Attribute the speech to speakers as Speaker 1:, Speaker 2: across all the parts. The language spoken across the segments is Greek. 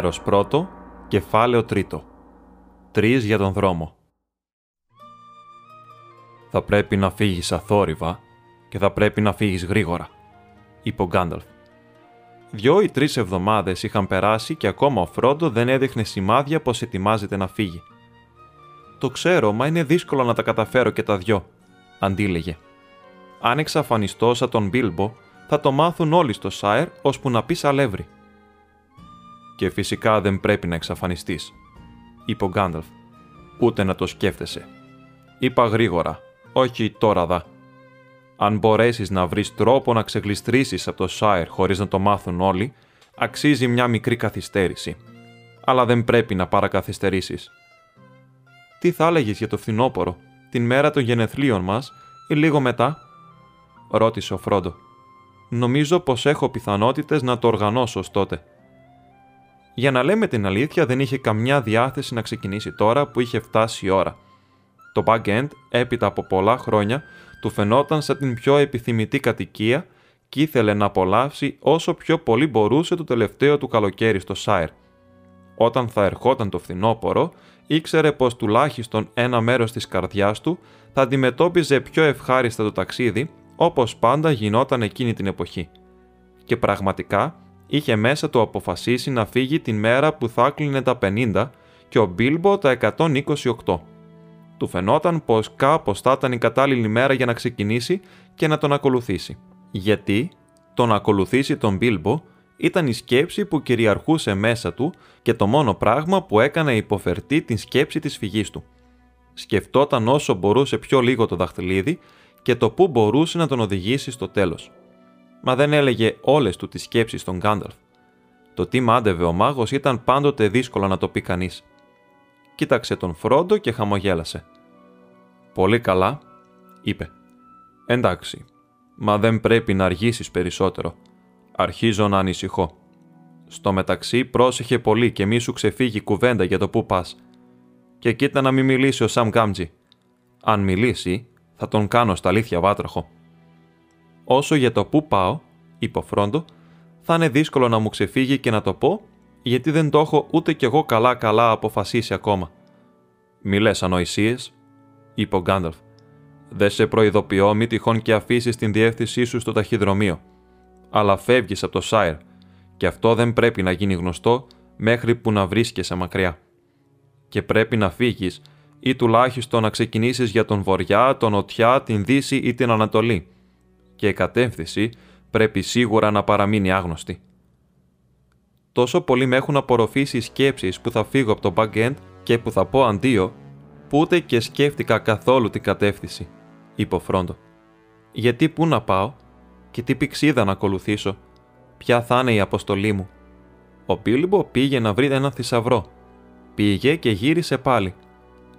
Speaker 1: Μέρος πρώτο, κεφάλαιο τρίτο. Τρεις για τον δρόμο. «Θα πρέπει να φύγεις αθόρυβα και θα πρέπει να φύγεις γρήγορα», είπε ο Γκάνταλφ. Δυο ή τρεις εβδομάδες είχαν περάσει και ακόμα ο Φρόντο δεν έδειχνε σημάδια πως ετοιμάζεται να φύγει. «Το ξέρω, μα είναι δύσκολο να τα καταφέρω και τα δυο», αντίλεγε. «Αν εξαφανιστώ σαν τον Μπίλμπο, θα το μάθουν όλοι στο Σάερ ώσπου να πεις σαλεύρι» και φυσικά δεν πρέπει να εξαφανιστείς, είπε ο Γκάνταλφ. Ούτε να το σκέφτεσαι. Είπα γρήγορα, όχι τώρα δα. Αν μπορέσεις να βρεις τρόπο να ξεγλιστρήσεις από το Σάιρ χωρίς να το μάθουν όλοι, αξίζει μια μικρή καθυστέρηση. Αλλά δεν πρέπει να παρακαθυστερήσεις. Τι θα έλεγες για το φθινόπωρο, την μέρα των γενεθλίων μας ή λίγο μετά, ρώτησε ο Φρόντο. Νομίζω πως έχω πιθανότητες να το οργανώσω τότε. Για να λέμε την αλήθεια, δεν είχε καμιά διάθεση να ξεκινήσει τώρα που είχε φτάσει η ώρα. Το back-end, έπειτα από πολλά χρόνια, του φαινόταν σαν την πιο επιθυμητή κατοικία και ήθελε να απολαύσει όσο πιο πολύ μπορούσε το τελευταίο του καλοκαίρι στο Σάιρ. Όταν θα ερχόταν το φθινόπωρο, ήξερε πως τουλάχιστον ένα μέρος της καρδιάς του θα αντιμετώπιζε πιο ευχάριστα το ταξίδι, όπως πάντα γινόταν εκείνη την εποχή. Και πραγματικά, είχε μέσα του αποφασίσει να φύγει την μέρα που θα κλείνε τα 50 και ο Μπίλμπο τα 128. Του φαινόταν πως κάπως θα ήταν η κατάλληλη μέρα για να ξεκινήσει και να τον ακολουθήσει. Γιατί το να ακολουθήσει τον Μπίλμπο ήταν η σκέψη που κυριαρχούσε μέσα του και το μόνο πράγμα που έκανε υποφερτή την σκέψη της φυγής του. Σκεφτόταν όσο μπορούσε πιο λίγο το δαχτυλίδι και το πού μπορούσε να τον οδηγήσει στο τέλος μα δεν έλεγε όλες του τις σκέψεις στον Γκάνταλφ. Το τι μάντευε ο μάγος ήταν πάντοτε δύσκολο να το πει κανείς. Κοίταξε τον Φρόντο και χαμογέλασε. «Πολύ καλά», είπε. «Εντάξει, μα δεν πρέπει να αργήσεις περισσότερο. Αρχίζω να ανησυχώ. Στο μεταξύ πρόσεχε πολύ και μη σου ξεφύγει κουβέντα για το πού πας. Και κοίτα να μην μιλήσει ο Σαμ Γκάμτζι. Αν μιλήσει, θα τον κάνω στα αλήθεια βάτραχο. Όσο για το πού πάω, είπε ο Φρόντο, θα είναι δύσκολο να μου ξεφύγει και να το πω, γιατί δεν το έχω ούτε κι εγώ καλά-καλά αποφασίσει ακόμα. Μη λες ανοησίες, είπε ο Γκάνταλφ. Δεν σε προειδοποιώ μη τυχόν και αφήσεις την διεύθυνσή σου στο ταχυδρομείο. Αλλά φεύγεις από το Σάιρ, και αυτό δεν πρέπει να γίνει γνωστό μέχρι που να βρίσκεσαι μακριά. Και πρέπει να φύγεις, ή τουλάχιστον να ξεκινήσεις για τον Βορειά, τον Νοτιά, την Δύση ή την Ανατολή και η κατεύθυνση πρέπει σίγουρα να παραμείνει άγνωστη. Τόσο πολύ με έχουν απορροφήσει οι σκέψεις που θα φύγω από το back-end και που θα πω αντίο, που ούτε και σκέφτηκα καθόλου την κατεύθυνση, είπε ο Φρόντο. Γιατί πού να πάω και τι πηξίδα να ακολουθήσω, ποια θα είναι η αποστολή μου. Ο Πίλιμπο πήγε να βρει έναν θησαυρό. Πήγε και γύρισε πάλι.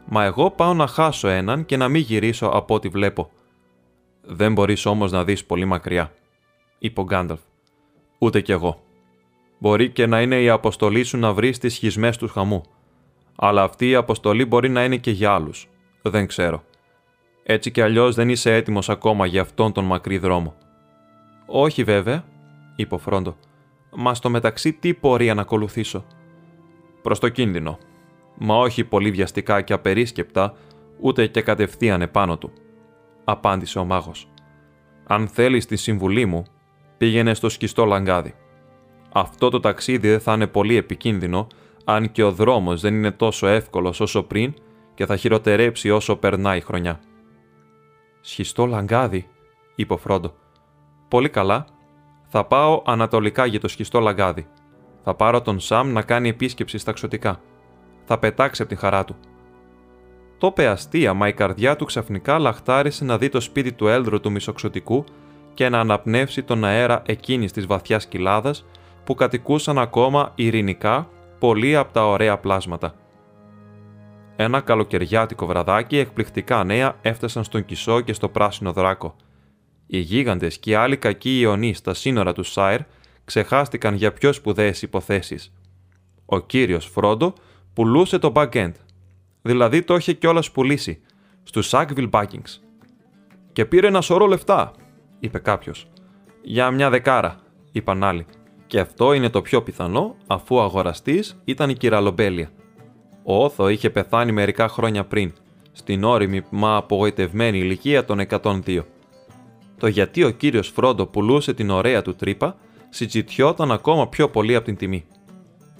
Speaker 1: Μα εγώ πάω να χάσω έναν και να μην γυρίσω από ό,τι βλέπω. Δεν μπορείς όμως να δεις πολύ μακριά, είπε ο Γκάνταλφ. Ούτε κι εγώ. Μπορεί και να είναι η αποστολή σου να βρεις τις σχισμές του χαμού. Αλλά αυτή η αποστολή μπορεί να είναι και για άλλους. Δεν ξέρω. Έτσι κι αλλιώς δεν είσαι έτοιμος ακόμα για αυτόν τον μακρύ δρόμο. Όχι βέβαια, είπε ο Φρόντο. Μα στο μεταξύ τι πορεία να ακολουθήσω; Προς το κίνδυνο. Μα όχι πολύ βιαστικά και απερίσκεπτα, ούτε και κατευθείαν επάνω του απάντησε ο μάγος. «Αν θέλεις τη συμβουλή μου, πήγαινε στο σκιστό λαγκάδι. Αυτό το ταξίδι δεν θα είναι πολύ επικίνδυνο, αν και ο δρόμος δεν είναι τόσο εύκολος όσο πριν και θα χειροτερέψει όσο περνάει η χρονιά». «Σχιστό λαγκάδι», είπε ο Φρόντο. «Πολύ καλά. Θα πάω ανατολικά για το σχιστό λαγκάδι. Θα πάρω τον Σαμ να κάνει επίσκεψη στα ξωτικά. Θα πετάξει από τη χαρά του». Το είπε αστεία, μα η καρδιά του ξαφνικά λαχτάρισε να δει το σπίτι του έλδρου του μισοξωτικού και να αναπνεύσει τον αέρα εκείνης της βαθιάς κοιλάδας που κατοικούσαν ακόμα ειρηνικά πολλοί από τα ωραία πλάσματα. Ένα καλοκαιριάτικο βραδάκι εκπληκτικά νέα έφτασαν στον Κισό και στο Πράσινο Δράκο. Οι γίγαντες και οι άλλοι κακοί ιονοί στα σύνορα του Σάιρ ξεχάστηκαν για πιο σπουδαίες υποθέσεις. Ο κύριος Φρόντο πουλούσε το back-end, δηλαδή το είχε κιόλας πουλήσει, στους Sackville Buckings. Και πήρε ένα σωρό λεφτά, είπε κάποιος. Για μια δεκάρα, είπαν άλλοι. Και αυτό είναι το πιο πιθανό, αφού ο αγοραστής ήταν η κυραλομπέλια. Ο Όθο είχε πεθάνει μερικά χρόνια πριν, στην όρημη μα απογοητευμένη ηλικία των 102. Το γιατί ο κύριος Φρόντο πουλούσε την ωραία του τρύπα συζητιόταν ακόμα πιο πολύ από την τιμή.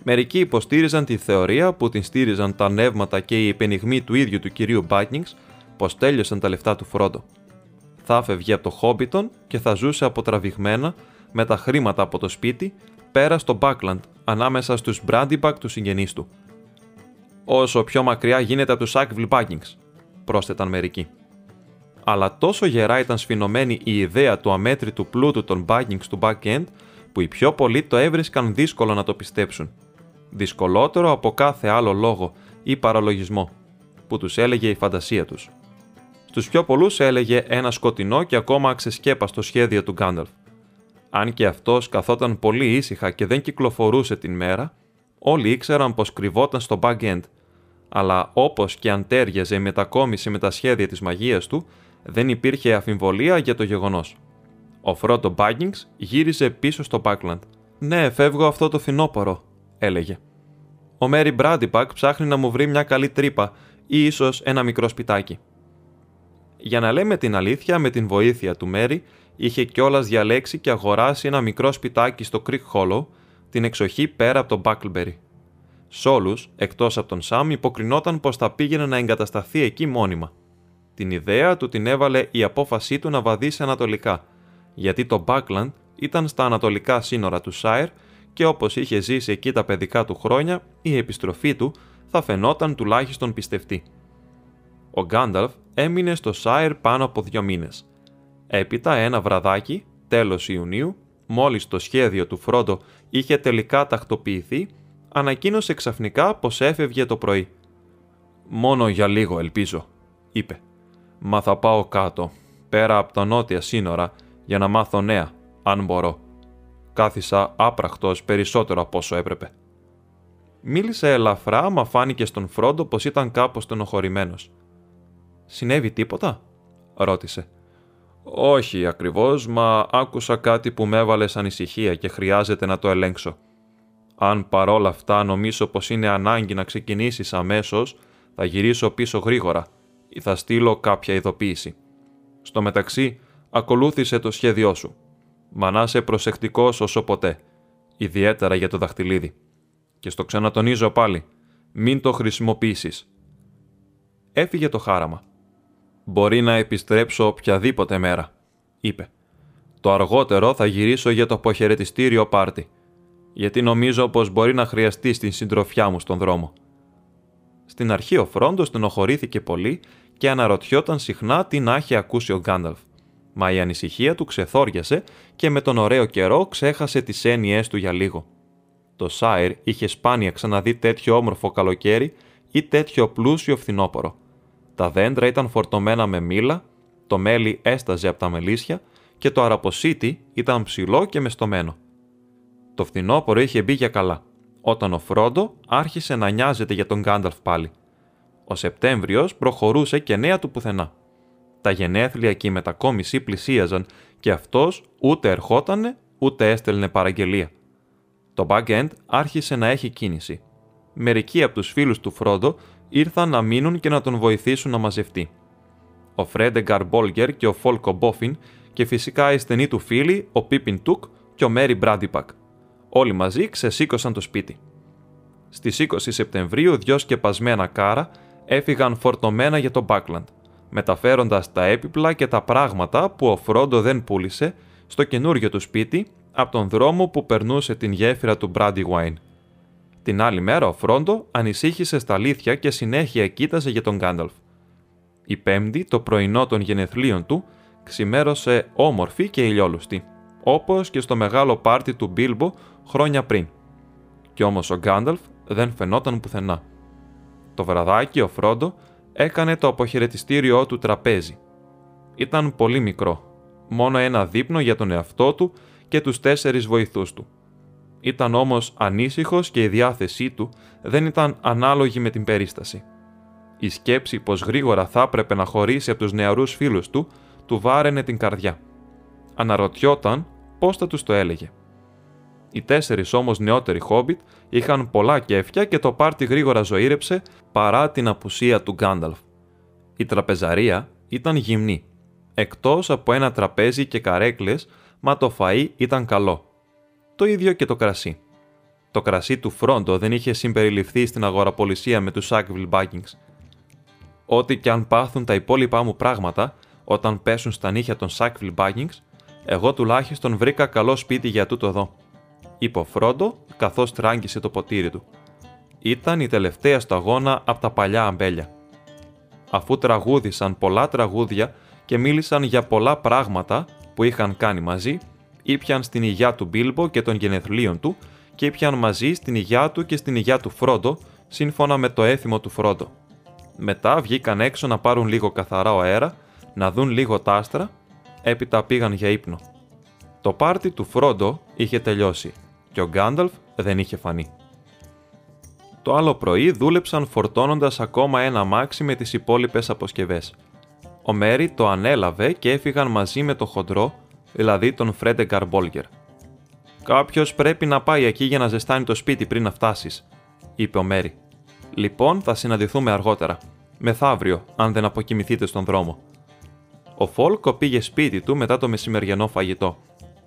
Speaker 1: Μερικοί υποστήριζαν τη θεωρία που την στήριζαν τα νεύματα και οι επενιγμοί του ίδιου του κυρίου Μπάκινγκς πως τέλειωσαν τα λεφτά του Φρόντο. Θα φεύγει από το Χόμπιτον και θα ζούσε αποτραβηγμένα με τα χρήματα από το σπίτι πέρα στο Μπάκλαντ ανάμεσα στους Μπράντιμπακ τους συγγενείς του. Όσο πιο μακριά γίνεται από τους Σάκβιλ Μπάκινγκς, πρόσθεταν μερικοί. Αλλά τόσο γερά ήταν σφινωμένη η ιδέα του αμέτρητου πλούτου των Μπάκινγκς του Back που οι πιο πολλοί το έβρισκαν δύσκολο να το πιστέψουν δυσκολότερο από κάθε άλλο λόγο ή παραλογισμό που τους έλεγε η φαντασία τους. Στους πιο πολλούς έλεγε ένα σκοτεινό και ακόμα αξεσκέπαστο σχέδιο του Γκάνταλφ. Αν και αυτός καθόταν πολύ ήσυχα και δεν κυκλοφορούσε την μέρα, όλοι ήξεραν πως κρυβόταν στο back-end, αλλά όπως και αν τέριαζε η μετακόμιση με τα σχέδια της μαγείας του, δεν υπήρχε αφιβολία για το γεγονός. Ο Φρόντο Baggins γύριζε πίσω στο Backland. «Ναι, φεύγω αυτό το φθινόπωρο», έλεγε. Ο Μέρι Μπράντιπακ ψάχνει να μου βρει μια καλή τρύπα ή ίσως ένα μικρό σπιτάκι. Για να λέμε την αλήθεια, με την βοήθεια του Μέρι, είχε κιόλας διαλέξει και αγοράσει ένα μικρό σπιτάκι στο Creek Hollow, την εξοχή πέρα από τον Buckleberry. Σ' όλους, εκτός από τον Σαμ, υποκρινόταν πως θα πήγαινε να εγκατασταθεί εκεί μόνιμα. Την ιδέα του την έβαλε η απόφασή του να βαδίσει ανατολικά, γιατί το Buckland ήταν στα ανατολικά σύνορα του Σάιρ και όπως είχε ζήσει εκεί τα παιδικά του χρόνια, η επιστροφή του θα φαινόταν τουλάχιστον πιστευτή. Ο Γκάνταλφ έμεινε στο Σάιρ πάνω από δύο μήνες. Έπειτα ένα βραδάκι, τέλος Ιουνίου, μόλις το σχέδιο του Φρόντο είχε τελικά τακτοποιηθεί, ανακοίνωσε ξαφνικά πως έφευγε το πρωί. «Μόνο για λίγο ελπίζω», είπε. «Μα θα πάω κάτω, πέρα από τα νότια σύνορα, για να μάθω νέα, αν μπορώ». Κάθισα άπραχτος περισσότερο από όσο έπρεπε. Μίλησε ελαφρά, μα φάνηκε στον Φρόντο πως ήταν κάπως στενοχωρημένος. «Συνέβη τίποτα» ρώτησε. «Όχι ακριβώς, μα άκουσα κάτι που με έβαλε σαν ησυχία και χρειάζεται να το ελέγξω. Αν παρόλα αυτά νομίζω πως είναι ανάγκη να ξεκινήσεις αμέσως, θα γυρίσω πίσω γρήγορα ή θα στείλω κάποια ειδοποίηση. Στο μεταξύ, ακολούθησε το σχέδιό σου. Μα να είσαι προσεκτικός όσο ποτέ, ιδιαίτερα για το δαχτυλίδι. Και στο ξανατονίζω πάλι, μην το χρησιμοποιήσεις. Έφυγε το χάραμα. Μπορεί να επιστρέψω οποιαδήποτε μέρα, είπε. Το αργότερο θα γυρίσω για το αποχαιρετιστήριο πάρτι, γιατί νομίζω πως μπορεί να χρειαστεί στην συντροφιά μου στον δρόμο. Στην αρχή ο Φρόντος στενοχωρήθηκε πολύ και αναρωτιόταν συχνά τι να έχει ακούσει ο Γκάνταλφ μα η ανησυχία του ξεθόριασε και με τον ωραίο καιρό ξέχασε τις έννοιές του για λίγο. Το Σάιρ είχε σπάνια ξαναδεί τέτοιο όμορφο καλοκαίρι ή τέτοιο πλούσιο φθινόπωρο. Τα δέντρα ήταν φορτωμένα με μήλα, το μέλι έσταζε από τα μελίσια και το αραποσίτι ήταν ψηλό και μεστομένο. Το φθινόπωρο είχε μπει για καλά, όταν ο Φρόντο άρχισε να νοιάζεται για τον Γκάνταλφ πάλι. Ο Σεπτέμβριος προχωρούσε και νέα του πουθενά. Τα γενέθλια και η μετακόμιση πλησίαζαν και αυτός ούτε ερχότανε ούτε έστελνε παραγγελία. Το back-end άρχισε να έχει κίνηση. Μερικοί από τους φίλους του Φρόντο ήρθαν να μείνουν και να τον βοηθήσουν να μαζευτεί. Ο Φρέντεγκαρ Μπόλγκερ και ο Φόλκο Μπόφιν και φυσικά οι στενοί του φίλοι, ο Πίπιν Τουκ και ο Μέρι Μπράντιπακ. Όλοι μαζί ξεσήκωσαν το σπίτι. Στις 20 Σεπτεμβρίου δυο σκεπασμένα κάρα έφυγαν φορτωμένα για το Μπάκλαντ μεταφέροντας τα έπιπλα και τα πράγματα που ο Φρόντο δεν πούλησε στο καινούργιο του σπίτι από τον δρόμο που περνούσε την γέφυρα του Brandywine. Την άλλη μέρα ο Φρόντο ανησύχησε στα αλήθεια και συνέχεια κοίταζε για τον Γκάνταλφ. Η Πέμπτη, το πρωινό των γενεθλίων του, ξημέρωσε όμορφη και ηλιόλουστη, όπως και στο μεγάλο πάρτι του Μπίλμπο χρόνια πριν. Κι όμως ο Γκάνταλφ δεν φαινόταν πουθενά. Το βραδάκι ο Φρόντο έκανε το αποχαιρετιστήριό του τραπέζι. Ήταν πολύ μικρό, μόνο ένα δείπνο για τον εαυτό του και τους τέσσερις βοηθούς του. Ήταν όμως ανήσυχος και η διάθεσή του δεν ήταν ανάλογη με την περίσταση. Η σκέψη πως γρήγορα θα έπρεπε να χωρίσει από τους νεαρούς φίλους του, του βάραινε την καρδιά. Αναρωτιόταν πώς θα τους το έλεγε. Οι τέσσερις όμως νεότεροι χόμπιτ είχαν πολλά κέφια και το πάρτι γρήγορα ζωήρεψε παρά την απουσία του Γκάνταλφ. Η τραπεζαρία ήταν γυμνή. Εκτός από ένα τραπέζι και καρέκλες, μα το φαΐ ήταν καλό. Το ίδιο και το κρασί. Το κρασί του Φρόντο δεν είχε συμπεριληφθεί στην αγοραπολισία με τους Σάκβιλ Μπάγκινγκ. Ό,τι και αν πάθουν τα υπόλοιπά μου πράγματα, όταν πέσουν στα νύχια των Σάκβιλ Μπάγκινγκ, εγώ τουλάχιστον βρήκα καλό σπίτι για τούτο εδώ είπε ο Φρόντο καθώς τράγγισε το ποτήρι του. Ήταν η τελευταία σταγόνα από τα παλιά αμπέλια. Αφού τραγούδησαν πολλά τραγούδια και μίλησαν για πολλά πράγματα που είχαν κάνει μαζί, ήπιαν στην υγειά του Μπίλμπο και των γενεθλίων του και ήπιαν μαζί στην υγειά του και στην υγειά του Φρόντο, σύμφωνα με το έθιμο του Φρόντο. Μετά βγήκαν έξω να πάρουν λίγο καθαρά αέρα, να δουν λίγο τα άστρα, έπειτα πήγαν για ύπνο. Το πάρτι του Φρόντο είχε τελειώσει και ο Γκάνταλφ δεν είχε φανεί. Το άλλο πρωί δούλεψαν φορτώνοντας ακόμα ένα μάξι με τις υπόλοιπες αποσκευές. Ο Μέρι το ανέλαβε και έφυγαν μαζί με το χοντρό, δηλαδή τον Φρέντε Γκαρμπόλγκερ. Κάποιος πρέπει να πάει εκεί για να ζεστάνει το σπίτι πριν να φτάσεις, είπε ο Μέρι. Λοιπόν, θα συναντηθούμε αργότερα. Μεθαύριο, αν δεν αποκοιμηθείτε στον δρόμο. Ο Φόλκο πήγε σπίτι του μετά το μεσημεριανό φαγητό,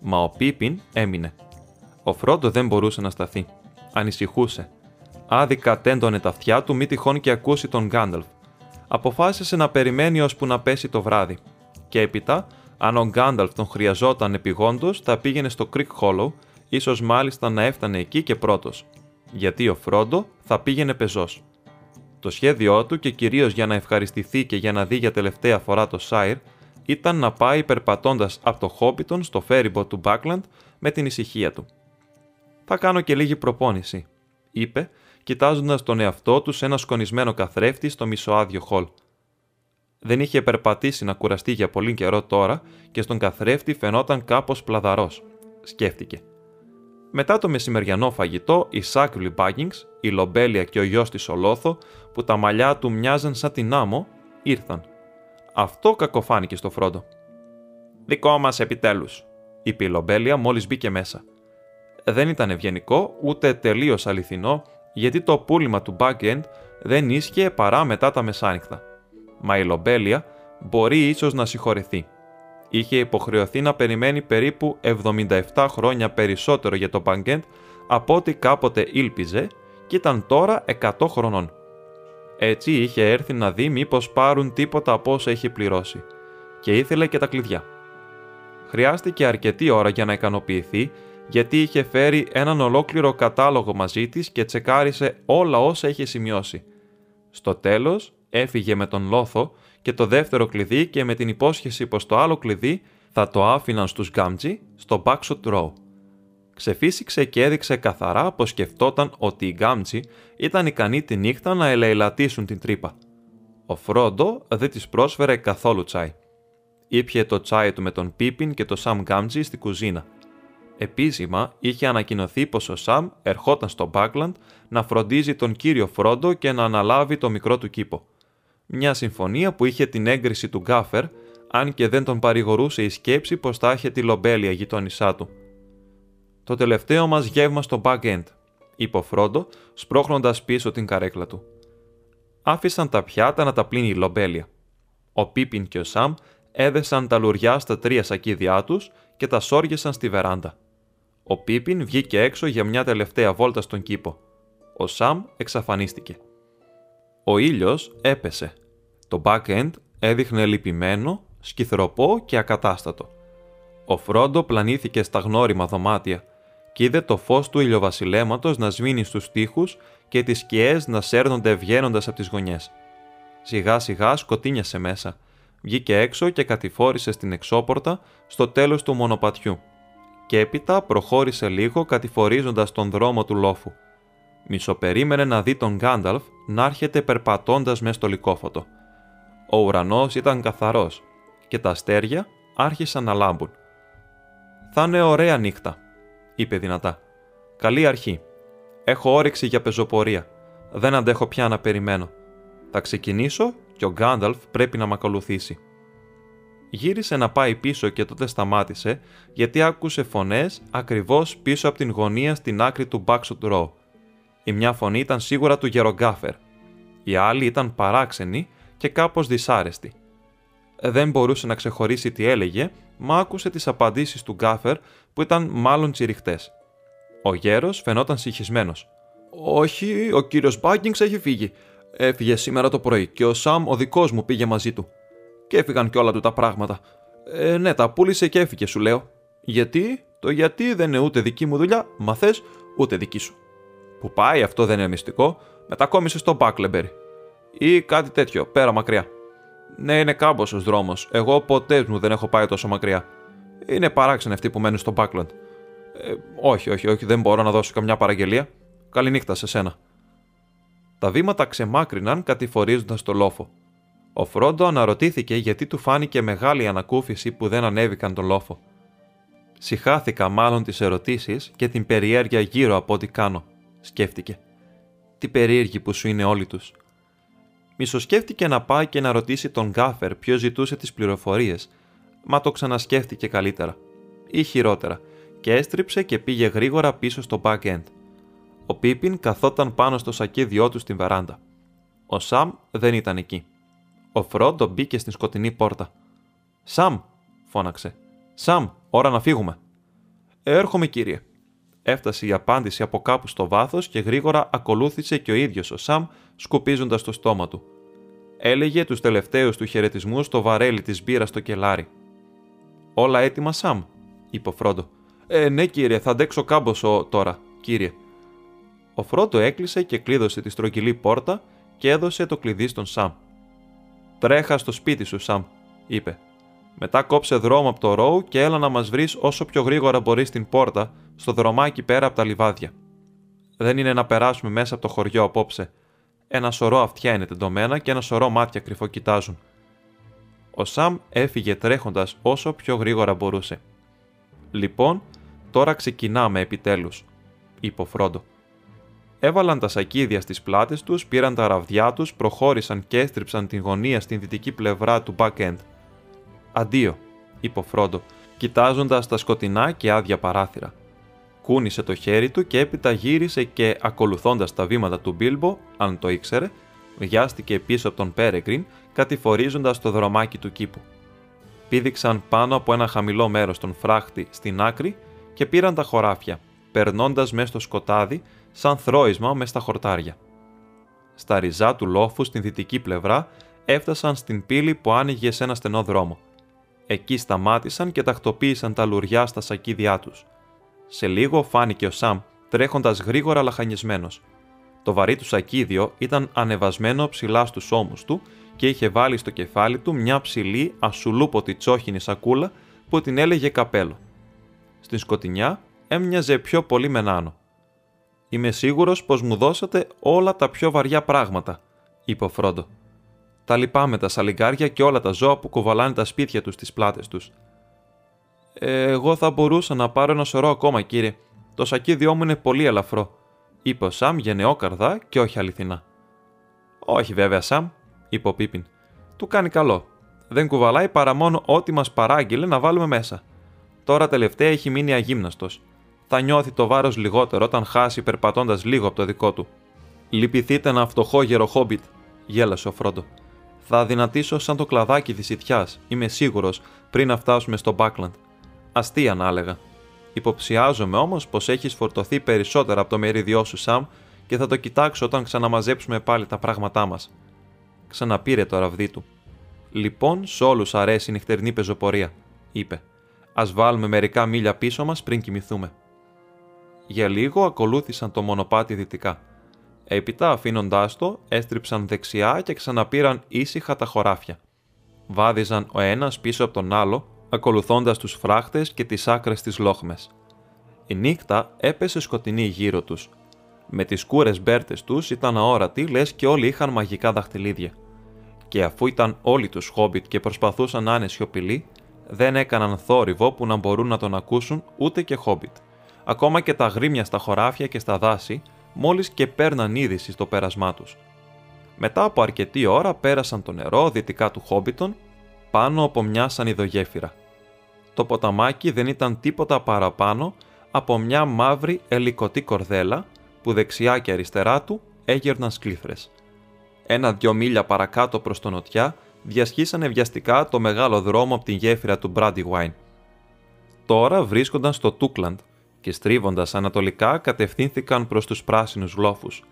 Speaker 1: μα ο Πίπιν έμεινε. Ο Φρόντο δεν μπορούσε να σταθεί. Ανησυχούσε. Άδικα τέντωνε τα αυτιά του, μη τυχόν και ακούσει τον Γκάνταλφ. Αποφάσισε να περιμένει ώσπου να πέσει το βράδυ. Και έπειτα, αν ο Γκάνταλφ τον χρειαζόταν επιγόντως, θα πήγαινε στο Creek Hollow, ίσως μάλιστα να έφτανε εκεί και πρώτος. Γιατί ο Φρόντο θα πήγαινε πεζός. Το σχέδιό του και κυρίως για να ευχαριστηθεί και για να δει για τελευταία φορά το Σάιρ ήταν να πάει περπατώντας από το Χόμπιτον στο φέριμπο του Μπάκλαντ με την ησυχία του. Θα κάνω και λίγη προπόνηση, είπε, κοιτάζοντας τον εαυτό τους σε ένα σκονισμένο καθρέφτη στο μισοάδιο χολ. Δεν είχε περπατήσει να κουραστεί για πολύ καιρό τώρα και στον καθρέφτη φαινόταν κάπως πλαδαρός, σκέφτηκε. Μετά το μεσημεριανό φαγητό, η Σάκουλη Μπάγκινγκ, η Λομπέλια και ο γιος της Ολόθο, που τα μαλλιά του μοιάζαν σαν την άμμο, ήρθαν. Αυτό κακοφάνηκε στο φρόντο. Δικό μας επιτέλους, είπε η Λομπέλια μόλις μπήκε μέσα δεν ήταν ευγενικό ούτε τελείως αληθινό, γιατί το πούλημα του back-end δεν ίσχυε παρά μετά τα μεσάνυχτα. Μα η Λομπέλια μπορεί ίσως να συγχωρεθεί. Είχε υποχρεωθεί να περιμένει περίπου 77 χρόνια περισσότερο για το back-end από ό,τι κάποτε ήλπιζε και ήταν τώρα 100 χρονών. Έτσι είχε έρθει να δει μήπως πάρουν τίποτα από όσα είχε πληρώσει και ήθελε και τα κλειδιά. Χρειάστηκε αρκετή ώρα για να ικανοποιηθεί γιατί είχε φέρει έναν ολόκληρο κατάλογο μαζί της και τσεκάρισε όλα όσα είχε σημειώσει. Στο τέλος έφυγε με τον λόθο και το δεύτερο κλειδί και με την υπόσχεση πως το άλλο κλειδί θα το άφηναν στους Γκάμτζι στο Backshot Row. Ξεφύσηξε και έδειξε καθαρά πως σκεφτόταν ότι οι Γκάμτζι ήταν ικανοί τη νύχτα να ελεηλατήσουν την τρύπα. Ο Φρόντο δεν της πρόσφερε καθόλου τσάι. Ήπιε το τσάι του με τον Πίπιν και το Σαμ Γκάμτζι στη κουζίνα Επίσημα είχε ανακοινωθεί πως ο Σαμ ερχόταν στο Μπάκλαντ να φροντίζει τον κύριο Φρόντο και να αναλάβει το μικρό του κήπο. Μια συμφωνία που είχε την έγκριση του Γκάφερ, αν και δεν τον παρηγορούσε η σκέψη πως θα είχε τη λομπέλια γειτόνισά του. «Το τελευταίο μας γεύμα στο back-end», είπε ο Φρόντο, σπρώχνοντας πίσω την καρέκλα του. Άφησαν τα πιάτα να τα πλύνει η λομπέλια. Ο Πίπιν και ο Σαμ έδεσαν τα λουριά στα τρία σακίδια τους και τα σόργεσαν στη βεράντα. Ο Πίπιν βγήκε έξω για μια τελευταία βόλτα στον κήπο. Ο Σαμ εξαφανίστηκε. Ο ήλιος έπεσε. Το back-end έδειχνε λυπημένο, σκυθροπό και ακατάστατο. Ο Φρόντο πλανήθηκε στα γνώριμα δωμάτια και είδε το φως του ηλιοβασιλέματος να σβήνει στους τοίχους και τις σκιές να σέρνονται βγαίνοντας από τις γωνιές. Σιγά σιγά σκοτίνιασε μέσα. Βγήκε έξω και κατηφόρησε στην εξώπορτα στο τέλος του μονοπατιού. Και έπειτα προχώρησε λίγο κατηφορίζοντας τον δρόμο του λόφου. Μισοπερίμενε να δει τον Γκάνταλφ να έρχεται περπατώντας μες στο λικόφωτο. Ο ουρανός ήταν καθαρός και τα αστέρια άρχισαν να λάμπουν. «Θα είναι ωραία νύχτα», είπε δυνατά. «Καλή αρχή. Έχω όρεξη για πεζοπορία. Δεν αντέχω πια να περιμένω. Θα ξεκινήσω και ο Γκάνταλφ πρέπει να με ακολουθήσει». Γύρισε να πάει πίσω και τότε σταμάτησε γιατί άκουσε φωνές ακριβώς πίσω από την γωνία στην άκρη του Backshot Row. Η μια φωνή ήταν σίγουρα του Γερογκάφερ. Η άλλη ήταν παράξενη και κάπως δυσάρεστη. Δεν μπορούσε να ξεχωρίσει τι έλεγε, μα άκουσε τις απαντήσεις του Γκάφερ που ήταν μάλλον τσιριχτές. Ο γέρος φαινόταν συγχυσμένος. «Όχι, ο κύριος Μπάγκινγκς έχει φύγει. Έφυγε σήμερα το πρωί και ο Σαμ ο δικός μου πήγε μαζί του. Και έφυγαν και όλα του τα πράγματα. Ε, ναι, τα πούλησε και έφυγε, σου λέω. Γιατί, το γιατί δεν είναι ούτε δική μου δουλειά, μα θες ούτε δική σου. Που πάει, αυτό δεν είναι μυστικό, μετακόμισε στο Μπάκλεμπερι. Ή κάτι τέτοιο, πέρα μακριά. Ναι, είναι κάμποσο δρόμος. Εγώ ποτέ μου δεν έχω πάει τόσο μακριά. Είναι παράξενοι αυτοί που μένουν στο Μπάκλαντ. Ε, όχι, όχι, όχι, δεν μπορώ να δώσω καμιά παραγγελία. Καληνύχτα σε σένα. Τα βήματα ξεμάκρυναν κατηφορίζοντας το λόφο. Ο Φρόντο αναρωτήθηκε γιατί του φάνηκε μεγάλη ανακούφιση που δεν ανέβηκαν τον λόφο. Συχάθηκα μάλλον τις ερωτήσεις και την περιέργεια γύρω από ό,τι κάνω, σκέφτηκε. Τι περίεργοι που σου είναι όλοι τους. Μισοσκέφτηκε να πάει και να ρωτήσει τον Γκάφερ ποιος ζητούσε τις πληροφορίες, μα το ξανασκέφτηκε καλύτερα. Ή χειρότερα, και έστριψε και πήγε γρήγορα πίσω στο back end. Ο Πίπιν καθόταν πάνω στο σακίδιό του στην βεράντα. Ο Σαμ δεν ήταν εκεί. Ο Φρόντο μπήκε στην σκοτεινή πόρτα. Σαμ, φώναξε. Σαμ, ώρα να φύγουμε. Έρχομαι, κύριε. Έφτασε η απάντηση από κάπου στο βάθος και γρήγορα ακολούθησε και ο ίδιος ο Σαμ, σκουπίζοντας το στόμα του. Έλεγε τους τελευταίους του χαιρετισμούς στο βαρέλι της μπύρας στο κελάρι. Όλα έτοιμα, Σαμ, είπε ο Φρόντο. Ε, ναι, κύριε, θα αντέξω κάμποσο τώρα, κύριε. Ο Φρόντο έκλεισε και κλείδωσε τη στρογγυλή πόρτα και έδωσε το κλειδί στον Σαμ. Τρέχα στο σπίτι σου, Σαμ, είπε. Μετά κόψε δρόμο από το ρόου και έλα να μας βρεις όσο πιο γρήγορα μπορείς στην πόρτα, στο δρομάκι πέρα από τα λιβάδια. Δεν είναι να περάσουμε μέσα από το χωριό απόψε. Ένα σωρό αυτιά είναι τεντωμένα και ένα σωρό μάτια κρυφοκοιτάζουν. Ο Σαμ έφυγε τρέχοντας όσο πιο γρήγορα μπορούσε. Λοιπόν, τώρα ξεκινάμε επιτέλους, είπε ο Φρόντο. Έβαλαν τα σακίδια στις πλάτες τους, πήραν τα ραβδιά τους, προχώρησαν και έστριψαν την γωνία στην δυτική πλευρά του back-end. «Αντίο», είπε ο Φρόντο, κοιτάζοντας τα σκοτεινά και άδεια παράθυρα. Κούνησε το χέρι του και έπειτα γύρισε και, ακολουθώντας τα βήματα του Μπίλμπο, αν το ήξερε, βιάστηκε πίσω από τον Πέρεγκριν, κατηφορίζοντας το δρομάκι του κήπου. Πήδηξαν πάνω από ένα χαμηλό μέρος των φράχτη στην άκρη και πήραν τα χωράφια, περνώντας μέσα στο σκοτάδι σαν θρόισμα μες στα χορτάρια. Στα ριζά του λόφου στην δυτική πλευρά έφτασαν στην πύλη που άνοιγε σε ένα στενό δρόμο. Εκεί σταμάτησαν και τακτοποίησαν τα λουριά στα σακίδια τους. Σε λίγο φάνηκε ο Σαμ τρέχοντας γρήγορα λαχανισμένο. Το βαρύ του σακίδιο ήταν ανεβασμένο ψηλά στους ώμους του και είχε βάλει στο κεφάλι του μια ψηλή ασουλούποτη τσόχινη σακούλα που την έλεγε καπέλο. Στην σκοτεινιά έμοιαζε πιο πολύ με νάνο. Είμαι σίγουρος πως μου δώσατε όλα τα πιο βαριά πράγματα, είπε ο Φρόντο. Τα λυπάμαι τα σαλιγκάρια και όλα τα ζώα που κουβαλάνε τα σπίτια τους στις πλάτες τους. Ε, εγώ θα μπορούσα να πάρω ένα σωρό ακόμα, κύριε. Το σακίδιό μου είναι πολύ ελαφρό, είπε ο Σαμ γενναιόκαρδα και όχι αληθινά. Όχι βέβαια, Σαμ, είπε ο Πίπιν. Του κάνει καλό. Δεν κουβαλάει παρά μόνο ό,τι μας παράγγειλε να βάλουμε μέσα. Τώρα τελευταία έχει μείνει αγύμναστος θα νιώθει το βάρος λιγότερο όταν χάσει περπατώντας λίγο από το δικό του. Λυπηθείτε ένα φτωχό γεροχόμπιτ, γέλασε ο Φρόντο. Θα δυνατήσω σαν το κλαδάκι της ηθιάς, είμαι σίγουρος, πριν να φτάσουμε στο Μπάκλαντ. Αστεία να έλεγα. Υποψιάζομαι όμως πως έχεις φορτωθεί περισσότερα από το μερίδιό σου, Σαμ, και θα το κοιτάξω όταν ξαναμαζέψουμε πάλι τα πράγματά μας. Ξαναπήρε το ραβδί του. Λοιπόν, σε όλους αρέσει η νυχτερινή πεζοπορία, είπε. Α βάλουμε μερικά μίλια πίσω μας πριν κοιμηθούμε. Για λίγο ακολούθησαν το μονοπάτι δυτικά. Έπειτα, αφήνοντάς το, έστριψαν δεξιά και ξαναπήραν ήσυχα τα χωράφια. Βάδιζαν ο ένας πίσω από τον άλλο, ακολουθώντας τους φράχτες και τις άκρες της λόχμες. Η νύχτα έπεσε σκοτεινή γύρω τους. Με τις κούρες μπέρτες τους ήταν αόρατοι, λες και όλοι είχαν μαγικά δαχτυλίδια. Και αφού ήταν όλοι τους χόμπιτ και προσπαθούσαν να είναι σιωπηλοί, δεν έκαναν θόρυβο που να μπορούν να τον ακούσουν ούτε και χόμπιτ. Ακόμα και τα γρήμια στα χωράφια και στα δάση, μόλις και παίρναν είδηση στο πέρασμά τους. Μετά από αρκετή ώρα πέρασαν το νερό δυτικά του Χόμπιτον, πάνω από μια σανιδογέφυρα. Το ποταμάκι δεν ήταν τίποτα παραπάνω από μια μαύρη ελικωτή κορδέλα που δεξιά και αριστερά του έγερναν σκλήθρες. Ένα-δυο μίλια παρακάτω προς το νοτιά διασχίσανε βιαστικά το μεγάλο δρόμο από την γέφυρα του Brandywine. Τώρα βρίσκονταν στο Τούκλαντ και στρίβοντας ανατολικά κατευθύνθηκαν προς τους πράσινους γλόφους.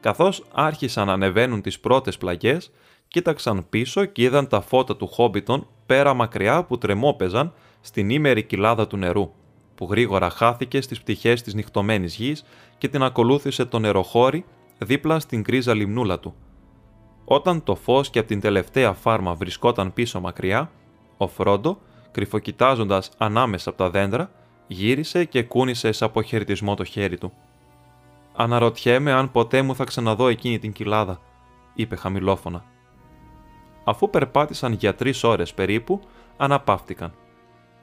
Speaker 1: Καθώς άρχισαν να ανεβαίνουν τις πρώτες πλαγιές, κοίταξαν πίσω και είδαν τα φώτα του Χόμπιτον πέρα μακριά που τρεμόπαιζαν στην ήμερη κοιλάδα του νερού, που γρήγορα χάθηκε στις πτυχές της νυχτωμένης γης και την ακολούθησε το νεροχώρι δίπλα στην κρίζα λιμνούλα του. Όταν το φως και από την τελευταία φάρμα βρισκόταν πίσω μακριά, ο Φρόντο, κρυφοκοιτάζοντας ανάμεσα από τα δέντρα, γύρισε και κούνησε σε αποχαιρετισμό το χέρι του. «Αναρωτιέμαι αν ποτέ μου θα ξαναδώ εκείνη την κοιλάδα», είπε χαμηλόφωνα. Αφού περπάτησαν για τρεις ώρες περίπου, αναπαύτηκαν.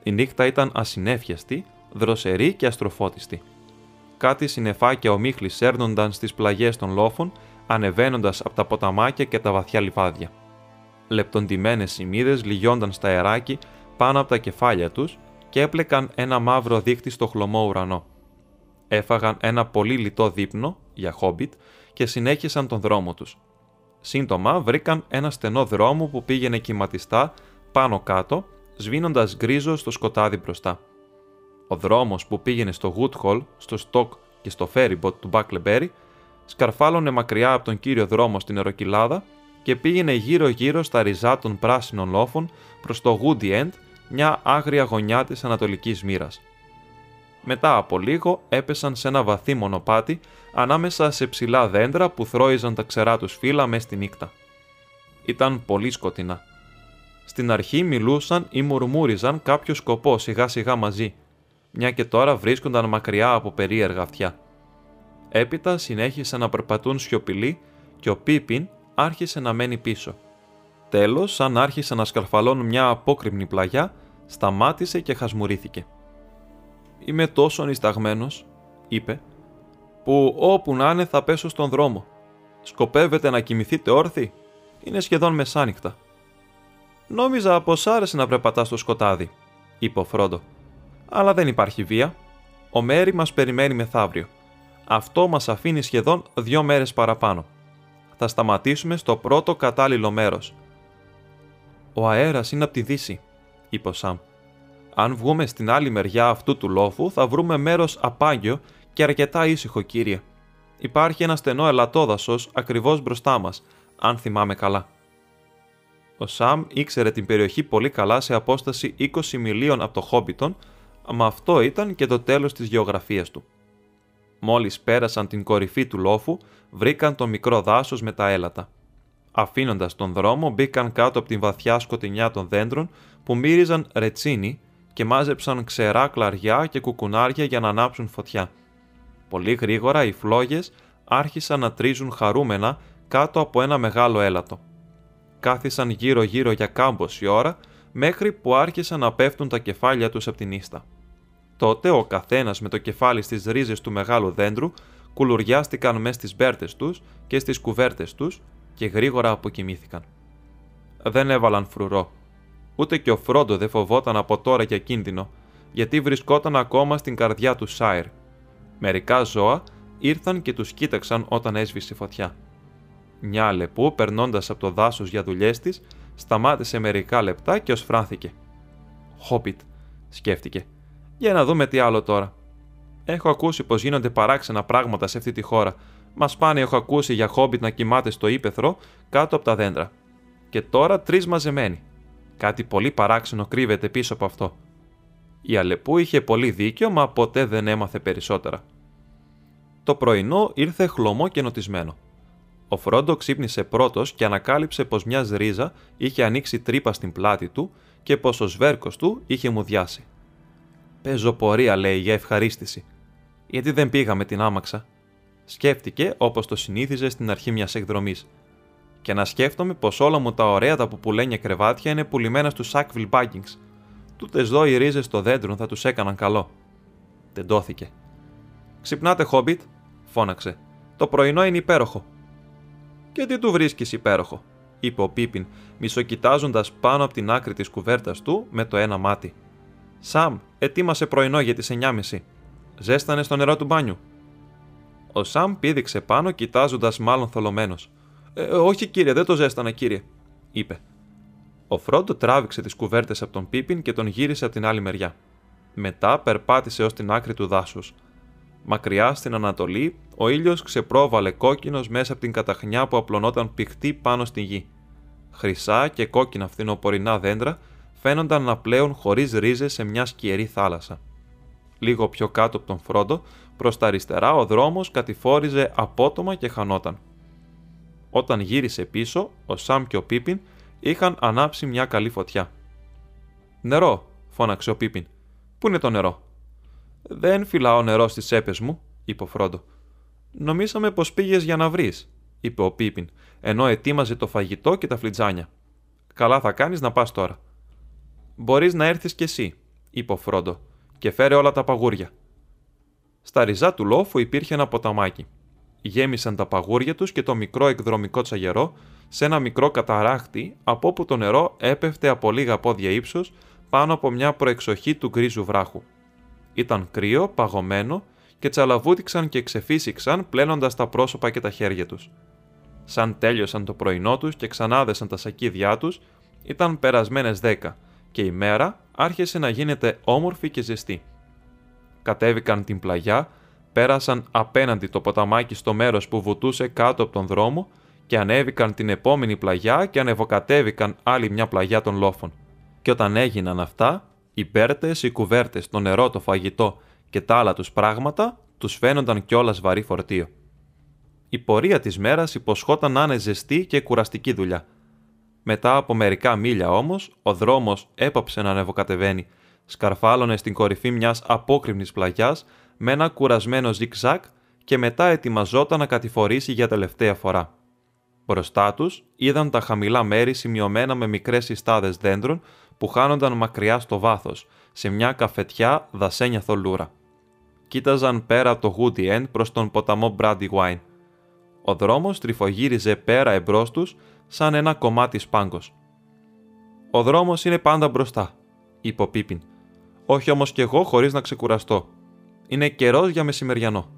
Speaker 1: Η νύχτα ήταν ασυνέφιαστη, δροσερή και αστροφώτιστη. Κάτι συνεφάκια ομίχλη σέρνονταν στις πλαγιές των λόφων, ανεβαίνοντας από τα ποταμάκια και τα βαθιά λιβάδια. Λεπτοντημένες σημείδες λυγιόνταν στα αεράκι πάνω από τα κεφάλια τους και έπλεκαν ένα μαύρο δίχτυ στο χλωμό ουρανό. Έφαγαν ένα πολύ λιτό δείπνο για χόμπιτ και συνέχισαν τον δρόμο τους. Σύντομα βρήκαν ένα στενό δρόμο που πήγαινε κυματιστά πάνω κάτω, σβήνοντας γκρίζο στο σκοτάδι μπροστά. Ο δρόμος που πήγαινε στο Woodhall, στο Stock και στο Ferryboat του Buckleberry σκαρφάλωνε μακριά από τον κύριο δρόμο στην Εροκυλάδα και πήγαινε γύρω-γύρω στα ριζά των πράσινων λόφων προς το Woody End μια άγρια γωνιά της ανατολικής μοίρας. Μετά από λίγο έπεσαν σε ένα βαθύ μονοπάτι ανάμεσα σε ψηλά δέντρα που θρώιζαν τα ξερά τους φύλλα μέσα στη νύχτα. Ήταν πολύ σκοτεινά. Στην αρχή μιλούσαν ή μουρμούριζαν κάποιος σκοπός σιγά σιγά μαζί, μια και τώρα βρίσκονταν μακριά από περίεργα αυτιά. Έπειτα συνέχισαν να περπατούν σιωπηλοί και ο Πίπιν άρχισε να μένει πίσω. Τέλος, σαν άρχισε να σκαρφαλώνουν μια απόκρημνη πλαγιά, σταμάτησε και χασμουρίθηκε. «Είμαι τόσο νησταγμένος», είπε, «που όπου να είναι θα πέσω στον δρόμο. Σκοπεύετε να κοιμηθείτε όρθιοι; Είναι σχεδόν μεσάνυχτα». «Νόμιζα πως άρεσε να περπατάς στο σκοτάδι», είπε ο Φρόντο. «Αλλά δεν υπάρχει βία. Ο Μέρι μας περιμένει μεθαύριο. Αυτό μας αφήνει σχεδόν δύο μέρες παραπάνω. Θα σταματήσουμε στο πρώτο κατάλληλο μέρος. Ο αέρας είναι από τη δύση, είπε ο Σαμ. Αν βγούμε στην άλλη μεριά αυτού του λόφου, θα βρούμε μέρος απάγιο και αρκετά ήσυχο, κύριε. Υπάρχει ένα στενό ελατόδασος ακριβώς μπροστά μας, αν θυμάμαι καλά. Ο Σαμ ήξερε την περιοχή πολύ καλά σε απόσταση 20 μιλίων από το Χόμπιτον, μα αυτό ήταν και το τέλος της γεωγραφίας του. Μόλις πέρασαν την κορυφή του λόφου, βρήκαν το μικρό δάσος με τα έλατα. Αφήνοντας τον δρόμο, μπήκαν κάτω από την βαθιά σκοτεινιά των δέντρων που μύριζαν ρετσίνη και μάζεψαν ξερά κλαριά και κουκουνάρια για να ανάψουν φωτιά. Πολύ γρήγορα οι φλόγες άρχισαν να τρίζουν χαρούμενα κάτω από ένα μεγάλο έλατο. Κάθισαν γύρω-γύρω για κάμποση ώρα, μέχρι που άρχισαν να πέφτουν τα κεφάλια τους από την ίστα. Τότε ο καθένας με το κεφάλι στις ρίζες του μεγάλου δέντρου κουλουριάστηκαν μέσα στις μπέρτες τους και στις κουβέρτες τους και γρήγορα αποκοιμήθηκαν. Δεν έβαλαν φρουρό. Ούτε και ο Φρόντο δεν φοβόταν από τώρα για κίνδυνο, γιατί βρισκόταν ακόμα στην καρδιά του Σάιρ. Μερικά ζώα ήρθαν και τους κοίταξαν όταν έσβησε η φωτιά. Μια αλεπού, περνώντας από το δάσος για δουλειές της, σταμάτησε μερικά λεπτά και φράνθηκε. Χόπιτ, σκέφτηκε. Για να δούμε τι άλλο τώρα. Έχω ακούσει πως γίνονται παράξενα πράγματα σε αυτή τη χώρα Μα πάνε έχω ακούσει για χόμπιτ να κοιμάται στο ύπεθρο κάτω από τα δέντρα. Και τώρα τρεις μαζεμένοι. Κάτι πολύ παράξενο κρύβεται πίσω από αυτό. Η Αλεπού είχε πολύ δίκιο, μα ποτέ δεν έμαθε περισσότερα. Το πρωινό ήρθε χλωμό και νοτισμένο. Ο Φρόντο ξύπνησε πρώτος και ανακάλυψε πως μια ρίζα είχε ανοίξει τρύπα στην πλάτη του και πως ο σβέρκος του είχε μουδιάσει. Παίζω πορεία, λέει, για ευχαρίστηση. Γιατί δεν πήγαμε την άμαξα. Σκέφτηκε όπως το συνήθιζε στην αρχή μιας εκδρομής. Και να σκέφτομαι πως όλα μου τα ωραία τα πουλένια κρεβάτια είναι πουλημένα στους Sackville Baggings. Τούτες δω οι ρίζες στο δέντρο θα τους έκαναν καλό. Τεντώθηκε. Ξυπνάτε, Χόμπιτ, φώναξε. Το πρωινό είναι υπέροχο. Και τι του βρίσκεις υπέροχο, είπε ο Πίπιν, μισοκοιτάζοντας πάνω από την άκρη της κουβέρτας του με το ένα μάτι. Σαμ, ετοίμασε πρωινό για τις 9.30. Ζέστανε στο νερό του μπάνιου. Ο Σαμ πήδηξε πάνω, κοιτάζοντας μάλλον θολωμένος. «Ε, όχι, κύριε, δεν το ζέστανα, κύριε, είπε. Ο Φρόντο τράβηξε τις κουβέρτες από τον Πίπιν και τον γύρισε από την άλλη μεριά. Μετά περπάτησε ως την άκρη του δάσους. Μακριά στην Ανατολή, ο ήλιος ξεπρόβαλε κόκκινος μέσα από την καταχνιά που απλωνόταν πηχτή πάνω στη γη. Χρυσά και κόκκινα φθινοπορεινά δέντρα φαίνονταν να πλέουν χωρίς ρίζες σε μια σκιερή θάλασσα. Λίγο πιο κάτω από τον Φρόντο, προς τα αριστερά, ο δρόμος κατηφόριζε απότομα και χανόταν. Όταν γύρισε πίσω, ο Σαμ και ο Πίπιν είχαν ανάψει μια καλή φωτιά. Νερό, φώναξε ο Πίπιν. Πού είναι το νερό; Δεν φυλάω νερό στις τσέπες μου, είπε ο Φρόντο. Νομίσαμε πως πήγες για να βρεις, είπε ο Πίπιν, ενώ ετοίμαζε το φαγητό και τα φλιτζάνια. Καλά θα κάνεις να πας τώρα. Μπορείς να έρθεις κι εσύ, είπε ο Φρόντο, και φέρε όλα τα παγούρια. Στα ριζά του λόφου υπήρχε ένα ποταμάκι. Γέμισαν τα παγούρια τους και το μικρό εκδρομικό τσαγερό σε ένα μικρό καταράχτη από όπου το νερό έπεφτε από λίγα πόδια ύψος πάνω από μια προεξοχή του γκρίζου βράχου. Ήταν κρύο, παγωμένο και τσαλαβούτηξαν και ξεφύσηξαν πλένοντας τα πρόσωπα και τα χέρια τους. Σαν τέλειωσαν το πρωινό τους και ξανάδεσαν τα σακίδια τους, ήταν περασμένες δέκα και η μέρα άρχισε να γίνεται όμορφη και ζεστή. Κατέβηκαν την πλαγιά, πέρασαν απέναντι το ποταμάκι στο μέρος που βουτούσε κάτω από τον δρόμο και ανέβηκαν την επόμενη πλαγιά και ανεβοκατέβηκαν άλλη μια πλαγιά των λόφων. Και όταν έγιναν αυτά, οι πέρτες, οι κουβέρτες, το νερό, το φαγητό και τα άλλα τους πράγματα τους φαίνονταν κιόλας βαρύ φορτίο. Η πορεία της μέρας υποσχόταν να είναι ζεστή και κουραστική δουλειά. Μετά από μερικά μίλια όμως, ο δρόμος έπαψε να ανεβοκατεβαίνει, σκαρφάλωνε στην κορυφή μιας απόκρημνη πλαγιάς με ένα κουρασμένο ζικ-ζακ και μετά ετοιμαζόταν να κατηφορήσει για τελευταία φορά. Μπροστά τους είδαν τα χαμηλά μέρη σημειωμένα με μικρές συστάδες δέντρων που χάνονταν μακριά στο βάθος, σε μια καφετιά δασένια θολούρα. Κοίταζαν πέρα από το Woody End προς τον ποταμό Brandywine. Ο δρόμος τριφογύριζε πέρα εμπρός τους σαν ένα κομμάτι σπάγκος. Ο δρόμος είναι πάντα μπροστά, είπε ο Πίπιν. Όχι όμως κι εγώ χωρίς να ξεκουραστώ. Είναι καιρός για μεσημεριανό.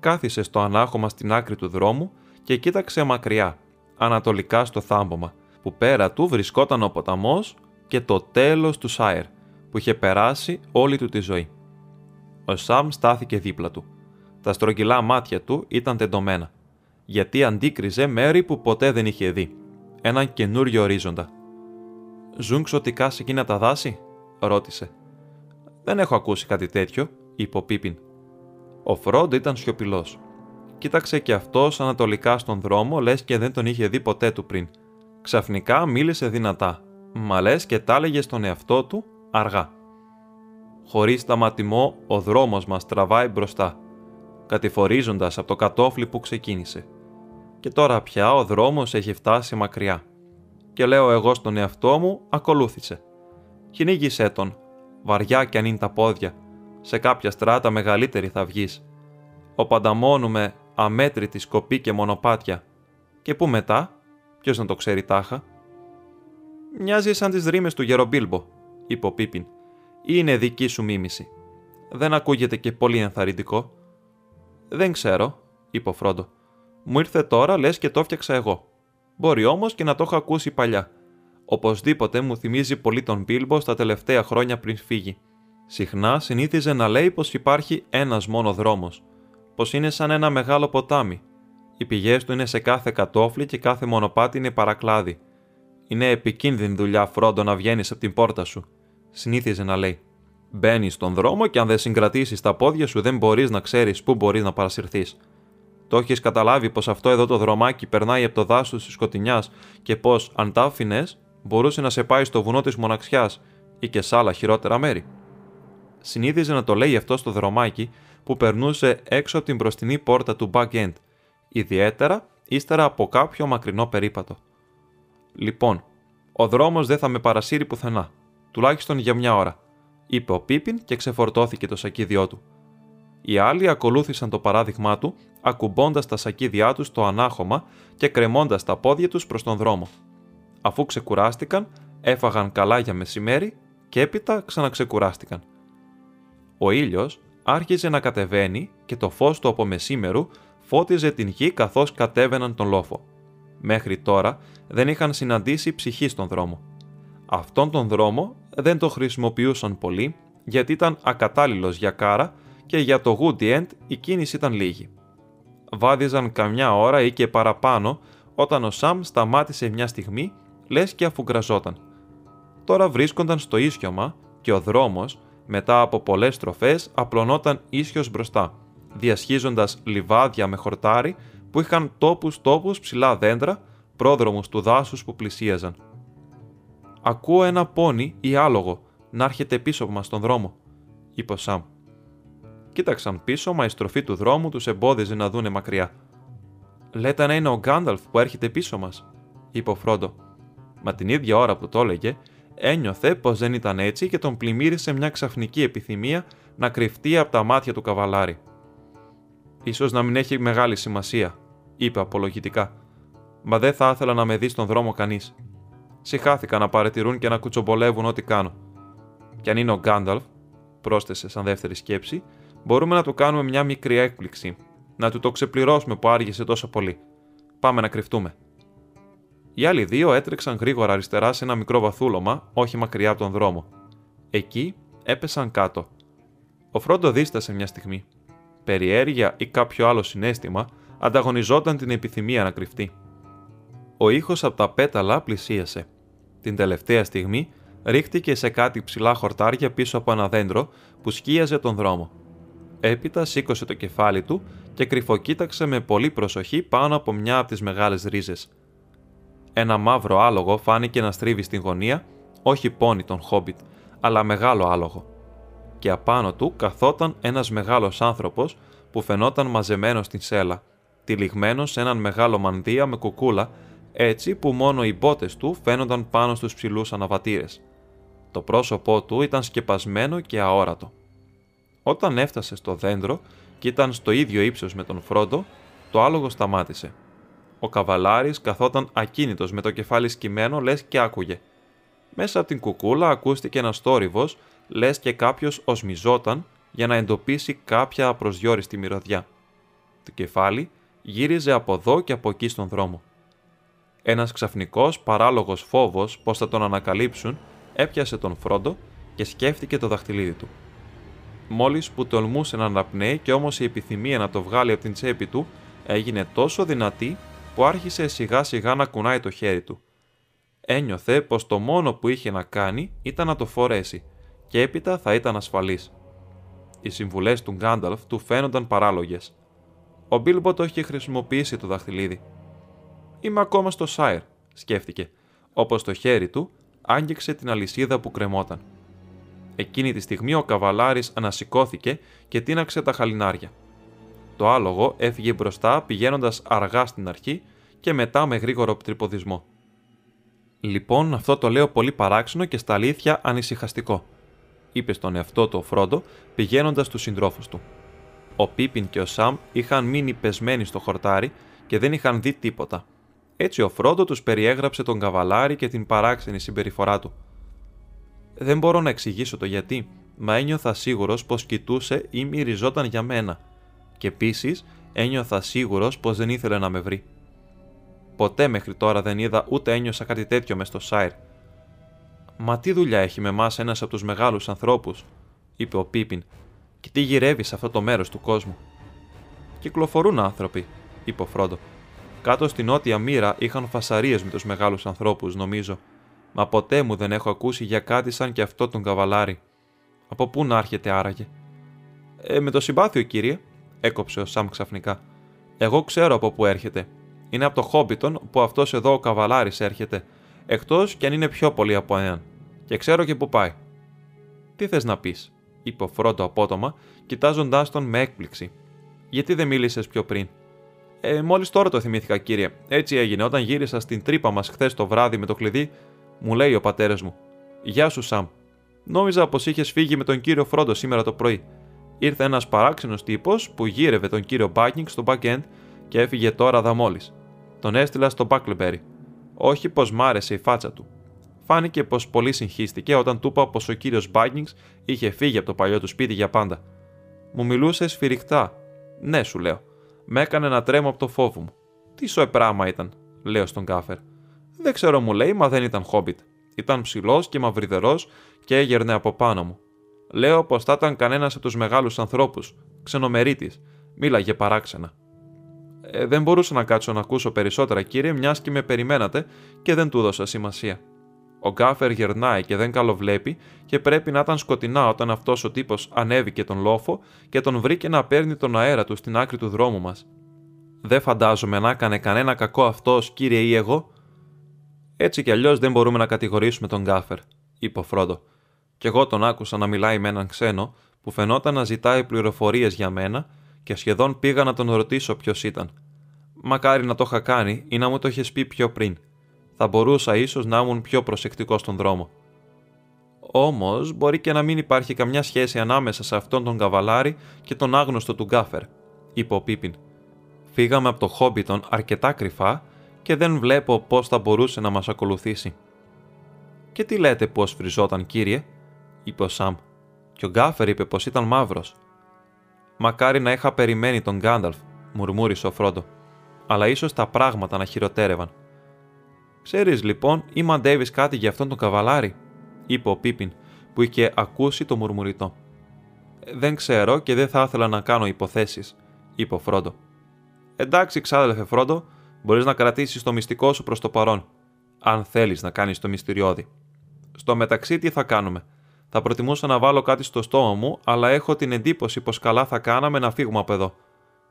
Speaker 1: Κάθισε στο ανάχωμα στην άκρη του δρόμου και κοίταξε μακριά, ανατολικά στο θάμπομα, που πέρα του βρισκόταν ο ποταμός και το τέλος του Σάιρ, που είχε περάσει όλη του τη ζωή. Ο Σαμ στάθηκε δίπλα του. Τα στρογγυλά μάτια του ήταν τεντωμένα, γιατί αντίκριζε μέρη που ποτέ δεν είχε δει. Έναν καινούριο ορίζοντα. «Ζουν ξωτικά σε εκείνα τα δάση» ρώτησε. «Δεν έχω ακούσει κάτι τέτοιο», είπε ο Πίπιν. Ο Φρόντ ήταν σιωπηλός. Κοίταξε και αυτός ανατολικά στον δρόμο, λες και δεν τον είχε δει ποτέ του πριν. Ξαφνικά μίλησε δυνατά, μα λες και τα έλεγε στον εαυτό του αργά. Χωρίς σταματημό, ο δρόμος μας τραβάει μπροστά, κατηφορίζοντας από το κατόφλι που ξεκίνησε. Και τώρα πια ο δρόμος έχει φτάσει μακριά. Και λέω εγώ στον εαυτό μου, ακολούθησε. Κυνήγησέ τον, βαριά κι αν είναι τα πόδια, σε κάποια στράτα μεγαλύτερη θα βγεις. Ο πανταμόνουμε αμέτρητη σκοπή και μονοπάτια. Και πού μετά, ποιος να το ξέρει τάχα. Μοιάζει σαν τις ρήμες του Γερομπίλμπο, είπε ο Πίπιν. Είναι δική σου μίμηση. Δεν ακούγεται και πολύ ενθαρρυντικό. Δεν ξέρω, είπε ο Φρόντο. Μου ήρθε τώρα λες και το φτιάξα εγώ. Μπορεί όμως και να το έχω ακούσει παλιά. Οπωσδήποτε μου θυμίζει πολύ τον Μπίλμπο στα τελευταία χρόνια πριν φύγει. Συχνά συνήθιζε να λέει πως υπάρχει ένας μόνος δρόμος, πως είναι σαν ένα μεγάλο ποτάμι. Οι πηγές του είναι σε κάθε κατόφλι και κάθε μονοπάτι είναι παρακλάδι. Είναι επικίνδυνη δουλειά, Φρόντο, να βγαίνεις από την πόρτα σου, συνήθιζε να λέει. Μπαίνεις στον δρόμο και αν δεν συγκρατήσεις τα πόδια σου, δεν μπορείς να ξέρεις πού μπορείς να παρασυρθείς. Το έχεις καταλάβει πως αυτό εδώ το δρομάκι περνάει από το δάσος της σκοτεινιάς και πως, αν τα άφηνες, μπορούσε να σε πάει στο βουνό της μοναξιάς ή και σε άλλα χειρότερα μέρη. Συνήθιζε να το λέει αυτό στο δρομάκι που περνούσε έξω από την μπροστινή πόρτα του back end, ιδιαίτερα ύστερα από κάποιο μακρινό περίπατο. Λοιπόν, ο δρόμος δεν θα με παρασύρει πουθενά, τουλάχιστον για μια ώρα, είπε ο Πίπιν και ξεφορτώθηκε το σακίδιό του. Οι άλλοι ακολούθησαν το παράδειγμά του, ακουμπώντας τα σακίδιά τους στο ανάχωμα και κρεμώντας τα πόδια τους προς τον δρόμο. Αφού ξεκουράστηκαν, έφαγαν καλά για μεσημέρι και έπειτα ξαναξεκουράστηκαν. Ο ήλιος άρχιζε να κατεβαίνει και το φως του από μεσήμερου φώτιζε την γη καθώς κατέβαιναν τον λόφο. Μέχρι τώρα δεν είχαν συναντήσει ψυχή στον δρόμο. Αυτόν τον δρόμο δεν το χρησιμοποιούσαν πολύ γιατί ήταν ακατάλληλος για κάρα και για το Woody End η κίνηση ήταν λίγη. Βάδιζαν καμιά ώρα ή και παραπάνω όταν ο Σαμ σταμάτησε μια στιγμή λες και αφουγκραζόταν. Τώρα βρίσκονταν στο ίσιωμα και ο δρόμος μετά από πολλές στροφές απλωνόταν ίσιος μπροστά, διασχίζοντας λιβάδια με χορτάρι που είχαν τόπους τόπους ψηλά δέντρα, πρόδρομους του δάσους που πλησίαζαν. «Ακούω ένα πόνι ή άλογο να έρχεται πίσω μας στον δρόμο», είπε ο Σαμ. Κοίταξαν πίσω, μα η στροφή του δρόμου τους εμπόδιζε να δούνε μακριά. «Λέτε να είναι ο Γκάνταλφ που έρχεται πίσω μας», είπε ο Φρόντο. Μα την ίδια ώρα που το έλεγε, ένιωθε πως δεν ήταν έτσι και τον πλημμύρισε μια ξαφνική επιθυμία να κρυφτεί από τα μάτια του καβαλάρη. Ίσως να μην έχει μεγάλη σημασία, είπε απολογητικά. Μα δεν θα ήθελα να με δει στον δρόμο κανείς. Συχάθηκα να παρατηρούν και να κουτσομπολεύουν ό,τι κάνω. Κι αν είναι ο Γκάνταλφ, πρόσθεσε σαν δεύτερη σκέψη, μπορούμε να του κάνουμε μια μικρή έκπληξη. Να του το ξεπληρώσουμε που άργησε τόσο πολύ. Πάμε να κρυφτούμε. Οι άλλοι δύο έτρεξαν γρήγορα αριστερά σε ένα μικρό βαθούλωμα, όχι μακριά από τον δρόμο. Εκεί έπεσαν κάτω. Ο Φρόντο δίστασε μια στιγμή. Περιέργεια ή κάποιο άλλο συνέστημα ανταγωνιζόταν την επιθυμία να κρυφτεί. Ο ήχος από τα πέταλα πλησίασε. Την τελευταία στιγμή ρίχτηκε σε κάτι ψηλά χορτάρια πίσω από ένα δέντρο που σκίαζε τον δρόμο. Έπειτα σήκωσε το κεφάλι του και κρυφοκοίταξε με πολύ προσοχή πάνω από μια από τις μεγάλες ρίζες. Ένα μαύρο άλογο φάνηκε να στρίβει στην γωνία, όχι πόνι τον Χόμπιτ, αλλά μεγάλο άλογο. Και απάνω του καθόταν ένας μεγάλος άνθρωπος που φαινόταν μαζεμένος στην σέλα, τυλιγμένος σε έναν μεγάλο μανδύα με κουκούλα, έτσι που μόνο οι μπότες του φαίνονταν πάνω στους ψηλούς αναβατήρες. Το πρόσωπό του ήταν σκεπασμένο και αόρατο. Όταν έφτασε στο δέντρο και ήταν στο ίδιο ύψος με τον Φρόντο, το άλογο σταμάτησε. Ο καβαλάρης καθόταν ακίνητος με το κεφάλι σκυμμένο, λες και άκουγε. Μέσα από την κουκούλα ακούστηκε ένας θόρυβος, λες και κάποιος οσμιζόταν για να εντοπίσει κάποια απροσδιόριστη μυρωδιά. Το κεφάλι γύριζε από εδώ και από εκεί στον δρόμο. Ένας ξαφνικός παράλογος φόβος πως θα τον ανακαλύψουν έπιασε τον Φρόντο και σκέφτηκε το δαχτυλίδι του. Μόλις που τολμούσε να αναπνέει και όμως η επιθυμία να το βγάλει από την τσέπη του έγινε τόσο δυνατή που άρχισε σιγά σιγά να κουνάει το χέρι του. Ένιωθε πως το μόνο που είχε να κάνει ήταν να το φορέσει και έπειτα θα ήταν ασφαλής. Οι συμβουλές του Γκάνταλφ του φαίνονταν παράλογες. Ο Μπίλμπο το είχε χρησιμοποιήσει το δαχτυλίδι. «Είμαι ακόμα στο Σάιρ», σκέφτηκε, όπως το χέρι του άγγιξε την αλυσίδα που κρεμόταν. Εκείνη τη στιγμή ο καβαλάρης ανασηκώθηκε και τίναξε τα χαλινάρια. Το άλογο έφυγε μπροστά πηγαίνοντας αργά στην αρχή και μετά με γρήγορο τρυποδισμό. Λοιπόν, αυτό το λέω πολύ παράξενο και στα αλήθεια ανησυχαστικό, είπε στον εαυτό του ο Φρόντο πηγαίνοντας του συντρόφους του. Ο Πίπιν και ο Σαμ είχαν μείνει πεσμένοι στο χορτάρι και δεν είχαν δει τίποτα. Έτσι ο Φρόντο τους περιέγραψε τον καβαλάρι και την παράξενη συμπεριφορά του. Δεν μπορώ να εξηγήσω το γιατί, μα ένιωθα σίγουρος πως κοιτούσε ή μυριζόταν για μένα, και επίσης ένιωθα σίγουρος πως δεν ήθελε να με βρει. Ποτέ μέχρι τώρα δεν είδα ούτε ένιωσα κάτι τέτοιο μες στο Σάιρ. Μα τι δουλειά έχει με εμάς ένας από τους μεγάλους ανθρώπους, είπε ο Πίπιν, και τι γυρεύει σε αυτό το μέρος του κόσμου. Κυκλοφορούν άνθρωποι, είπε ο Φρόντο. Κάτω στην νότια μοίρα είχαν φασαρίες με τους μεγάλους ανθρώπους, νομίζω, μα ποτέ μου δεν έχω ακούσει για κάτι σαν και αυτό τον καβαλάρι. Από πού να έρχεται άραγε; Ε, με το συμπάθειο, κύριε, έκοψε ο Σαμ ξαφνικά. Εγώ ξέρω από πού έρχεται. Είναι από το Χόμπιτον που αυτός εδώ ο καβαλάρης έρχεται, εκτός κι αν είναι πιο πολύ από έναν. Και ξέρω και πού πάει. Τι θες να πεις, είπε ο Φρόντο απότομα, κοιτάζοντάς τον με έκπληξη. Γιατί δεν μίλησες πιο πριν; Ε, Μόλις τώρα το θυμήθηκα, κύριε. Έτσι έγινε. Όταν γύρισα στην τρύπα μας χθες το βράδυ με το κλειδί, μου λέει ο πατέρας μου. Γεια σου, Σαμ. Νόμιζα πως είχες φύγει με τον κύριο Φρόντο σήμερα το πρωί. Ήρθε ένας παράξενος τύπος που γύρευε τον κύριο Μπάκινγκ στο back-end και έφυγε τώρα δα μόλι. Τον έστειλα στο Μπάκλεμπερι. Όχι πως μ' άρεσε η φάτσα του. Φάνηκε πως πολύ συγχύστηκε όταν του είπα πως ο κύριος Μπάκινγκς είχε φύγει από το παλιό του σπίτι για πάντα. Μου μιλούσε σφυριχτά. Ναι, σου λέω. Με έκανε να τρέμω από το φόβο μου. Τι σοε πράγμα ήταν, λέω στον κάφερ. Δεν ξέρω, μου λέει, μα δεν ήταν χόμπιτ. Ήταν ψηλός και μαυριδερός και έγερνε από πάνω μου. Λέω πως θα ήταν κανένας από τους μεγάλους ανθρώπους, ξενομερίτης. Μίλαγε παράξενα. Ε, δεν μπορούσα να κάτσω να ακούσω περισσότερα, κύριε, μιας και με περιμένατε και δεν του δώσα σημασία. Ο γκάφερ γερνάει και δεν καλοβλέπει και πρέπει να ήταν σκοτεινά όταν αυτός ο τύπος ανέβηκε τον λόφο και τον βρήκε να παίρνει τον αέρα του στην άκρη του δρόμου μας. Δεν φαντάζομαι να έκανε κανένα κακό αυτός, κύριε ή εγώ. Έτσι κι αλλιώς δεν μπορούμε να κατηγορήσουμε τον γκάφερ, είπε ο Φρόντο. Κι εγώ τον άκουσα να μιλάει με έναν ξένο που φαινόταν να ζητάει πληροφορίες για μένα και σχεδόν πήγα να τον ρωτήσω ποιος ήταν. Μακάρι να το είχα κάνει ή να μου το είχες πει πιο πριν. Θα μπορούσα ίσως να ήμουν πιο προσεκτικός στον δρόμο. Όμως μπορεί και να μην υπάρχει καμιά σχέση ανάμεσα σε αυτόν τον καβαλάρη και τον άγνωστο του Γκάφερ, είπε ο Πίπιν. Φύγαμε από το Χόμπιτον αρκετά κρυφά και δεν βλέπω πώς θα μπορούσε να μας ακολουθήσει. Και τι λέτε πώς φριζόταν, κύριε, είπε ο Σαμ. Και ο Γκάφερ είπε πως ήταν μαύρος. Μακάρι να είχα περιμένει τον Γκάνταλφ, μουρμούρισε ο Φρόντο. Αλλά ίσως τα πράγματα να χειροτέρευαν. Ξέρεις λοιπόν, ή μαντεύεις κάτι για αυτόν τον καβαλάρη, είπε ο Πίπιν, που είχε ακούσει το μουρμουριτό. Δεν ξέρω και δεν θα ήθελα να κάνω υποθέσεις, είπε ο Φρόντο. Εντάξει, ξάδελφε Φρόντο, μπορείς να κρατήσεις το μυστικό σου προς το παρόν, αν θέλεις να κάνεις το μυστηριώδη. Στο μεταξύ, τι θα κάνουμε, θα προτιμούσα να βάλω κάτι στο στόμα μου, αλλά έχω την εντύπωση πως καλά θα κάναμε να φύγουμε από εδώ.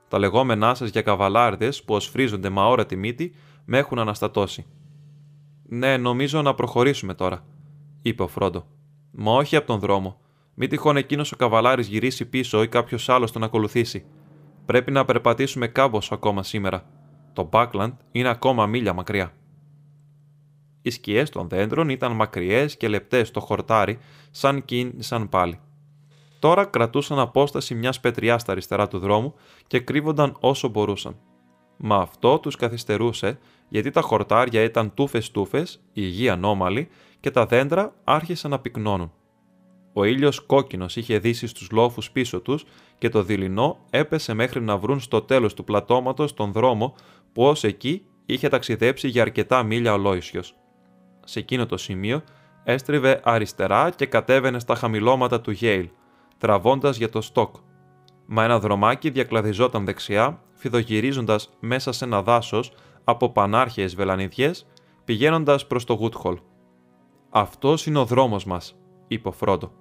Speaker 1: Τα λεγόμενά σας για καβαλάρδες που οσφρίζονται μα τη μύτη με έχουν αναστατώσει. Ναι, νομίζω να προχωρήσουμε τώρα, είπε ο Φρόντο. Μα όχι από τον δρόμο. Μην τυχόν εκείνος ο καβαλάρης γυρίσει πίσω ή κάποιος άλλος τον ακολουθήσει. Πρέπει να περπατήσουμε κάμποσο ακόμα σήμερα. Το Μπάκλαντ είναι ακόμα μίλια μακριά. Οι σκιές των δέντρων ήταν μακριές και λεπτές στο χορτάρι, σαν κίνησαν πάλι. Τώρα κρατούσαν απόσταση μιας πετριά στα αριστερά του δρόμου και κρύβονταν όσο μπορούσαν. Μα αυτό τους καθυστερούσε, γιατί τα χορτάρια ήταν τούφε-τούφε, η γη ανώμαλη και τα δέντρα άρχισαν να πυκνώνουν. Ο ήλιος κόκκινος είχε δύσει στους λόφους πίσω τους και το δειλινό έπεσε μέχρι να βρουν στο τέλος του πλατώματος τον δρόμο που ως εκεί είχε ταξιδέψει για αρκετά μίλια ο Λόισιος σε εκείνο το σημείο έστριβε αριστερά και κατέβαινε στα χαμηλώματα του Γέιλ, τραβώντας για το στόκ. Μα ένα δρομάκι διακλαδιζόταν δεξιά, φιδογυρίζοντας μέσα σε ένα δάσος από πανάρχαιες βελανιδιές, πηγαίνοντας προς το Γούτχολ. «Αυτός είναι ο δρόμος μας», είπε ο Φρόντο.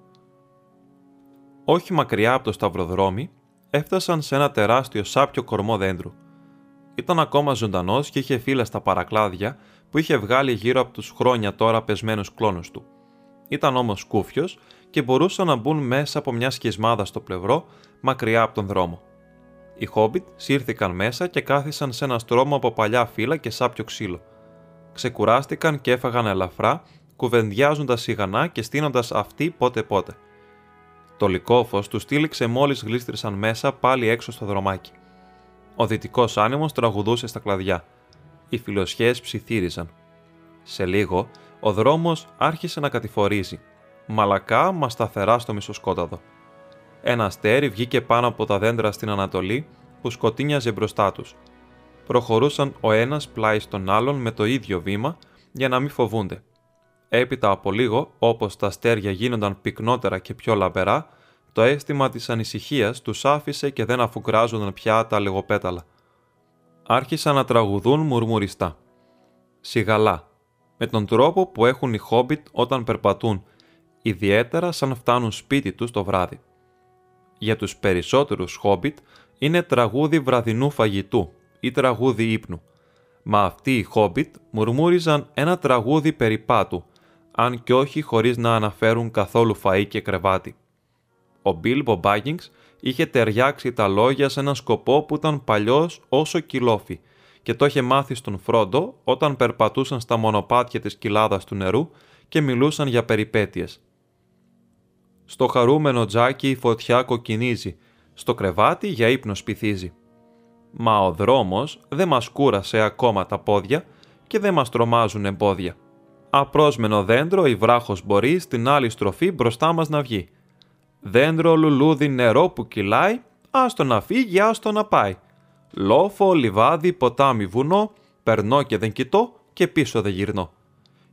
Speaker 1: Όχι μακριά από το σταυροδρόμι, έφτασαν σε ένα τεράστιο σάπιο κορμό δέντρου. Ήταν ακόμα ζωντανός και είχε φύλλα στα παρακλάδια που είχε βγάλει γύρω από τους χρόνια τώρα πεσμένους κλόνους του. Ήταν όμως κούφιος και μπορούσαν να μπουν μέσα από μια σκισμάδα στο πλευρό, μακριά από τον δρόμο. Οι Χόμπιτ σύρθηκαν μέσα και κάθισαν σε ένα στρώμα από παλιά φύλλα και σάπιο ξύλο. Ξεκουράστηκαν και έφαγαν ελαφρά, κουβεντιάζοντας σιγανά και στείνοντας αυτοί πότε-πότε. Το λικόφο τους στήλιξε μόλις γλίστρησαν μέσα πάλι έξω στο δρομάκι. Ο δυτικός άνεμος τραγουδούσε στα κλαδιά οι φιλοσιές ψιθύριζαν. Σε λίγο, ο δρόμος άρχισε να κατηφορίζει, μαλακά μα σταθερά στο μισοσκόταδο. Ένα αστέρι βγήκε πάνω από τα δέντρα στην Ανατολή που σκοτίνιαζε μπροστά τους. Προχωρούσαν ο ένας πλάι στον άλλον με το ίδιο βήμα για να μην φοβούνται. Έπειτα από λίγο, όπως τα αστέρια γίνονταν πυκνότερα και πιο λαμπερά, το αίσθημα της ανησυχίας τους άφησε και δεν αφουγκράζονταν πια τα λεγοπέταλα άρχισαν να τραγουδούν μουρμουριστά. Σιγαλά, με τον τρόπο που έχουν οι χόμπιτ όταν περπατούν, ιδιαίτερα σαν φτάνουν σπίτι τους το βράδυ. Για τους περισσότερους χόμπιτ είναι τραγούδι βραδινού φαγητού ή τραγούδι ύπνου, μα αυτοί οι χόμπιτ μουρμούριζαν ένα τραγούδι περιπάτου, αν κι όχι χωρίς να αναφέρουν καθόλου φαΐ και κρεβάτι. Ο Μπίλμπο Μπάγκινγκς είχε ταιριάξει τα λόγια σε έναν σκοπό που ήταν παλιός όσο κιλόφι και το είχε μάθει στον Φρόντο όταν περπατούσαν στα μονοπάτια της κοιλάδας του νερού και μιλούσαν για περιπέτειες. Στο χαρούμενο τζάκι η φωτιά κοκκινίζει, στο κρεβάτι για ύπνος σπιθίζει. Μα ο δρόμος δεν μας κούρασε ακόμα τα πόδια και δεν μας τρομάζουν εμπόδια. Απρόσμενο δέντρο η βράχος μπορεί στην άλλη στροφή μπροστά μας να βγει. Δέντρο λουλούδι νερό που κυλάει, άστο να φύγει, άστο να πάει. Λόφο, λιβάδι, ποτάμι, βουνό, περνώ και δεν κοιτώ και πίσω δεν γυρνώ.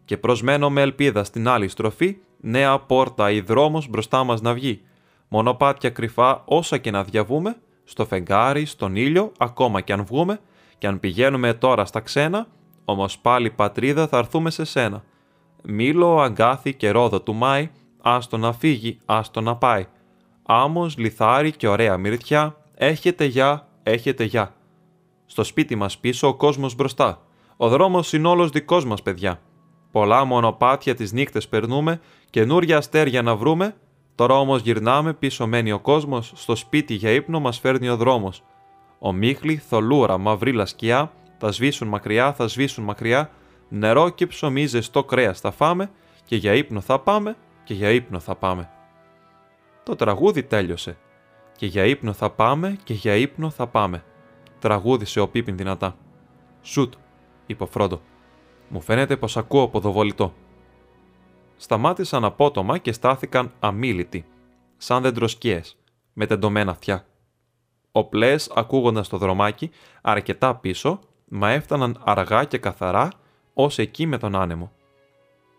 Speaker 1: Και προσμένω με ελπίδα στην άλλη στροφή, νέα πόρτα ή δρόμος μπροστά μας να βγει. Μονοπάτια κρυφά όσα και να διαβούμε, στο φεγγάρι, στον ήλιο, ακόμα και αν βγούμε, και αν πηγαίνουμε τώρα στα ξένα, όμως πάλι πατρίδα θα έρθουμε σε σένα. Μήλο, αγκάθι και ρόδο του Μάη, άστο να φύγει, άστο να πάει. Άμμος, λιθάρι και ωραία μυρτιά, έχετε γεια, έχετε γεια. Στο σπίτι μας πίσω ο κόσμος μπροστά. Ο δρόμος είναι όλος δικός μας παιδιά. Πολλά μονοπάτια τις νύχτες περνούμε, καινούρια αστέρια να βρούμε, τώρα όμως γυρνάμε πίσω μένει ο κόσμος, στο σπίτι για ύπνο μας φέρνει ο δρόμος. Ο μίχλη, θολούρα, μαυρίλα σκιά, θα σβήσουν μακριά, θα σβήσουν μακριά, νερό και ψωμί ζεστό κρέας θα φάμε και για ύπνο θα πάμε και για ύπνο θα πάμε. Το τραγούδι τέλειωσε. Και για ύπνο θα πάμε και για ύπνο θα πάμε. Τραγούδισε ο Πίπιν δυνατά. Σουτ, είπε ο Φρόντο. Μου φαίνεται πως ακούω ποδοβολητό. Σταμάτησαν απότομα και στάθηκαν αμήλυτοι, σαν δεντροσκίες, με τεντωμένα αυτιά. Ο πλές ακούγοντας το δρομάκι, αρκετά πίσω, μα έφταναν αργά και καθαρά ως εκεί με τον άνεμο.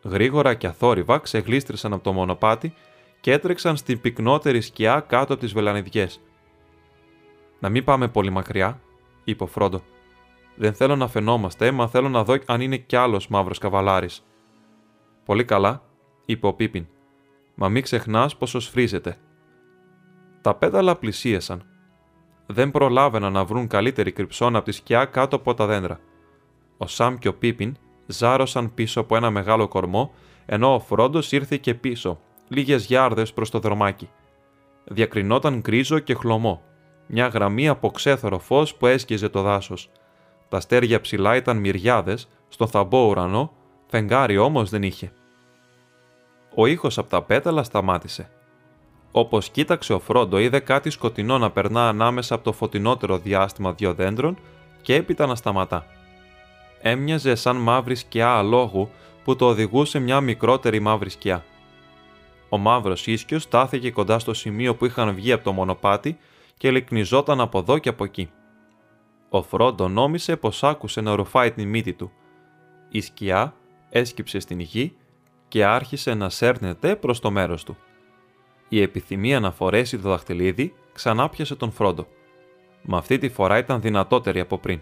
Speaker 1: Γρήγορα και αθόρυβα ξεγλίστρησαν από το μονοπάτι και έτρεξαν στην πυκνότερη σκιά κάτω από τις βελανιδιές. «Να μην πάμε πολύ μακριά», είπε ο Φρόντο. «Δεν θέλω να φαινόμαστε, μα θέλω να δω αν είναι κι άλλος μαύρος καβαλάρης». «Πολύ καλά», είπε ο Πίπιν. «Μα μην ξεχνάς πόσο σφρίζεται». Τα πέταλα πλησίασαν. Δεν προλάβαιναν να βρουν καλύτερη κρυψώνα από τη σκιά κάτω από τα δέντρα. Ο Σαμ και ο Πίπιν ζάρωσαν πίσω από ένα μεγάλο κορμό, ενώ ο Φρόντος ήρθε και πίσω, λίγες γιάρδες προς το δρομάκι. Διακρινόταν γκρίζο και χλωμό, μια γραμμή από ξέθωρο φως που έσκυζε το δάσος. Τα αστέρια ψηλά ήταν μυριάδες, στον θαμπό ουρανό, φεγγάρι όμως δεν είχε. Ο ήχος από τα πέταλα σταμάτησε. Όπως κοίταξε ο Φρόντο, είδε κάτι σκοτεινό να περνά ανάμεσα από το φωτεινότερο διάστημα δύο δέντρων και έπειτα να σταματά έμοιαζε σαν μαύρη σκιά αλόγου που το οδηγούσε μια μικρότερη μαύρη σκιά. Ο μαύρος ίσιο στάθηκε κοντά στο σημείο που είχαν βγει από το μονοπάτι και λυκνιζόταν από εδώ και από εκεί. Ο Φρόντο νόμισε πως άκουσε να ρουφάει την μύτη του. Η σκιά έσκυψε στην γη και άρχισε να σέρνεται προς το μέρος του. Η επιθυμία να φορέσει το δαχτυλίδι ξανά πιασε τον Φρόντο. Μα αυτή τη φορά ήταν δυνατότερη από πριν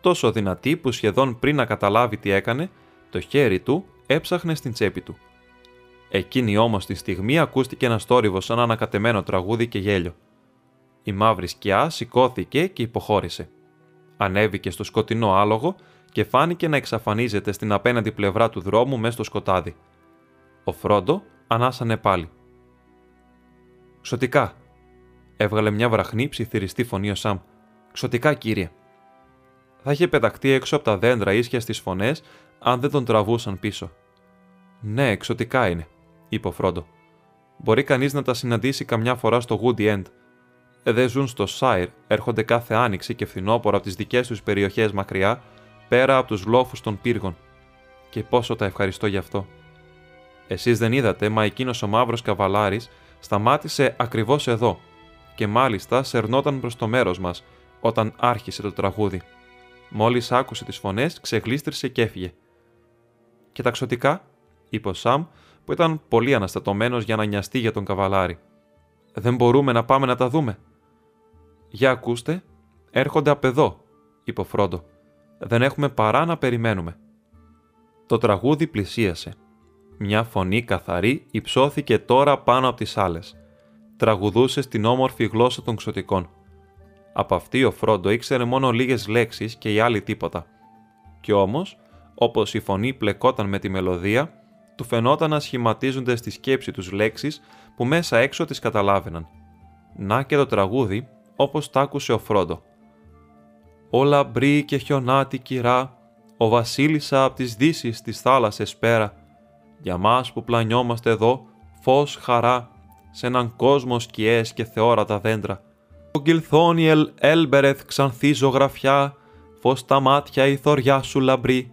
Speaker 1: τόσο δυνατή που σχεδόν πριν να καταλάβει τι έκανε, το χέρι του έψαχνε στην τσέπη του. Εκείνη όμως τη στιγμή ακούστηκε ένα τόρυβο σαν ανακατεμένο τραγούδι και γέλιο. Η μαύρη σκιά σηκώθηκε και υποχώρησε. Ανέβηκε στο σκοτεινό άλογο και φάνηκε να εξαφανίζεται στην απέναντι πλευρά του δρόμου μέσα στο σκοτάδι. Ο Φρόντο ανάσανε πάλι. «Ξωτικά», έβγαλε μια βραχνή ψιθυριστή φωνή ο Σαμ. «Ξωτικά, κύριε» θα είχε πεταχτεί έξω από τα δέντρα ίσια στις φωνές αν δεν τον τραβούσαν πίσω. Ναι, εξωτικά είναι, είπε ο Φρόντο. Μπορεί κανείς να τα συναντήσει καμιά φορά στο Woody End. Δεν ζουν στο Σάιρ, έρχονται κάθε άνοιξη και φθινόπωρο από τις δικές τους περιοχές μακριά, πέρα από τους λόφους των πύργων. Και πόσο τα ευχαριστώ γι' αυτό. Εσείς δεν είδατε, μα εκείνος ο μαύρος καβαλάρης σταμάτησε ακριβώς εδώ, και μάλιστα σερνόταν προς το μέρος μας, όταν άρχισε το τραγούδι. Μόλις άκουσε τις φωνές, ξεγλίστρησε και έφυγε. Και τα ξωτικά, είπε ο Σαμ, που ήταν πολύ αναστατωμένος για να νοιαστεί για τον καβαλάρη. Δεν μπορούμε να πάμε να τα δούμε. Για ακούστε, έρχονται απ' εδώ, είπε ο Φρόντο. Δεν έχουμε παρά να περιμένουμε. Το τραγούδι πλησίασε. Μια φωνή καθαρή υψώθηκε τώρα πάνω από τις άλλες. Τραγουδούσε στην όμορφη γλώσσα των ξωτικών. Από αυτή ο Φρόντο ήξερε μόνο λίγες λέξεις και οι άλλοι τίποτα. Κι όμως, όπως η φωνή πλεκόταν με τη μελωδία, του φαινόταν να σχηματίζονται στη σκέψη τους λέξεις που μέσα έξω τις καταλάβαιναν. Να και το τραγούδι, όπως τ' άκουσε ο Φρόντο. «Όλα μπρί και χιονάτη κυρά, ο βασίλισσα απ' τις δύσεις της θάλασσες πέρα, για μας που πλανιόμαστε εδώ, φως χαρά, σε έναν κόσμο σκιές και θεόρατα δέντρα. Ο Γκυλθόνιελ έλμπερεθ ξανθή ζωγραφιά, φως τα μάτια η θωριά σου λαμπρή.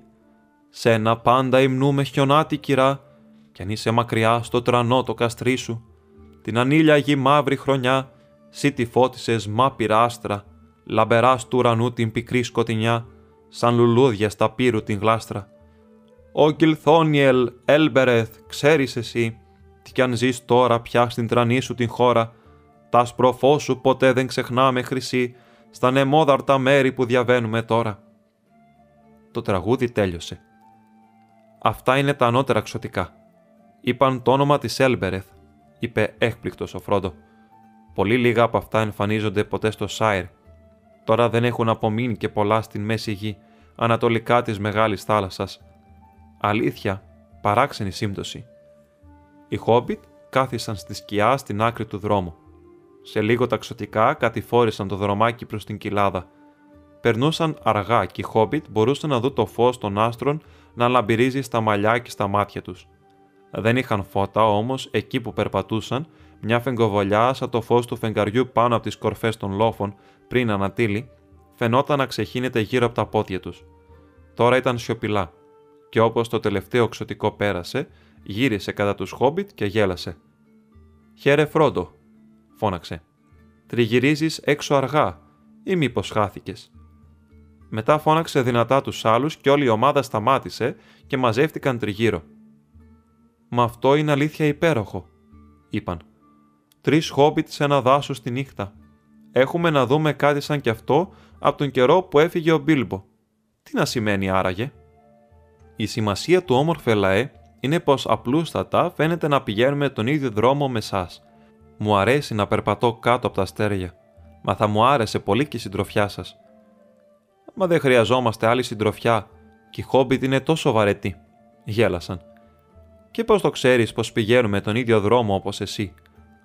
Speaker 1: Σένα πάντα υμνούμε χιονάτη κυρά, κι αν είσαι μακριά στο τρανό το καστρί σου. Την ανήλια γη μαύρη χρονιά, σύ τη φώτισες μάπηρα άστρα, λαμπεράς του ουρανού την πικρή σκοτεινιά, σαν λουλούδια στα πύρου την γλάστρα. Ο Γκυλθόνιελ, Έλμπερεθ, ξέρεις εσύ, τι κι αν ζεις τώρα πια στην τρανή σου την χώρα, τα σπροφό σου ποτέ δεν ξεχνάμε χρυσή, στα νεμόδαρτα μέρη που διαβαίνουμε τώρα. Το τραγούδι τέλειωσε. Αυτά είναι τα ανώτερα ξωτικά. Είπαν το όνομα της Έλμπερεθ, είπε έκπληκτος ο Φρόντο. Πολύ λίγα από αυτά εμφανίζονται ποτέ στο Σάιρ. Τώρα δεν έχουν απομείνει και πολλά στην μέση γη, ανατολικά της μεγάλης θάλασσας. Αλήθεια, παράξενη σύμπτωση. Οι Χόμπιτ κάθισαν στη σκιά στην άκρη του δρόμου. Σε λίγο ταξωτικά κατηφόρησαν το δρομάκι προς την κοιλάδα. Περνούσαν αργά και οι Χόμπιτ μπορούσαν να δουν το φως των άστρων να λαμπυρίζει στα μαλλιά και στα μάτια τους. Δεν είχαν φώτα όμως εκεί που περπατούσαν, μια φεγγοβολιά σαν το φως του φεγγαριού πάνω από τις κορφές των λόφων πριν ανατύλει, φαινόταν να ξεχύνεται γύρω από τα πόδια τους. Τώρα ήταν σιωπηλά και όπως το τελευταίο ξωτικό πέρασε, γύρισε κατά τους Χόμπιτ και γέλασε. «Χαίρε Φρόντο», φώναξε. «Τριγυρίζεις έξω αργά ή μήπως χάθηκες». Μετά φώναξε δυνατά τους άλλους και όλη η ομάδα σταμάτησε και μαζεύτηκαν τριγύρω. «Μα αυτό είναι αλήθεια υπέροχο», είπαν. «Τρεις Χόμπιτ σε ένα δάσος τη νύχτα. Έχουμε να δούμε κάτι σαν κι αυτό από τον καιρό που έφυγε ο Μπίλμπο. Τι να σημαίνει άραγε» η σημασία του όμορφε λαέ είναι πως απλούστατα φαίνεται να πηγαίνουμε τον ίδιο δρόμο με εσά. Μου αρέσει να περπατώ κάτω από τα αστέρια, μα θα μου άρεσε πολύ και η συντροφιά σας. Μα δεν χρειαζόμαστε άλλη συντροφιά, και η Χόμπιτ είναι τόσο βαρετή. Γέλασαν. Και πώς το ξέρεις πως πηγαίνουμε τον ίδιο δρόμο όπως εσύ,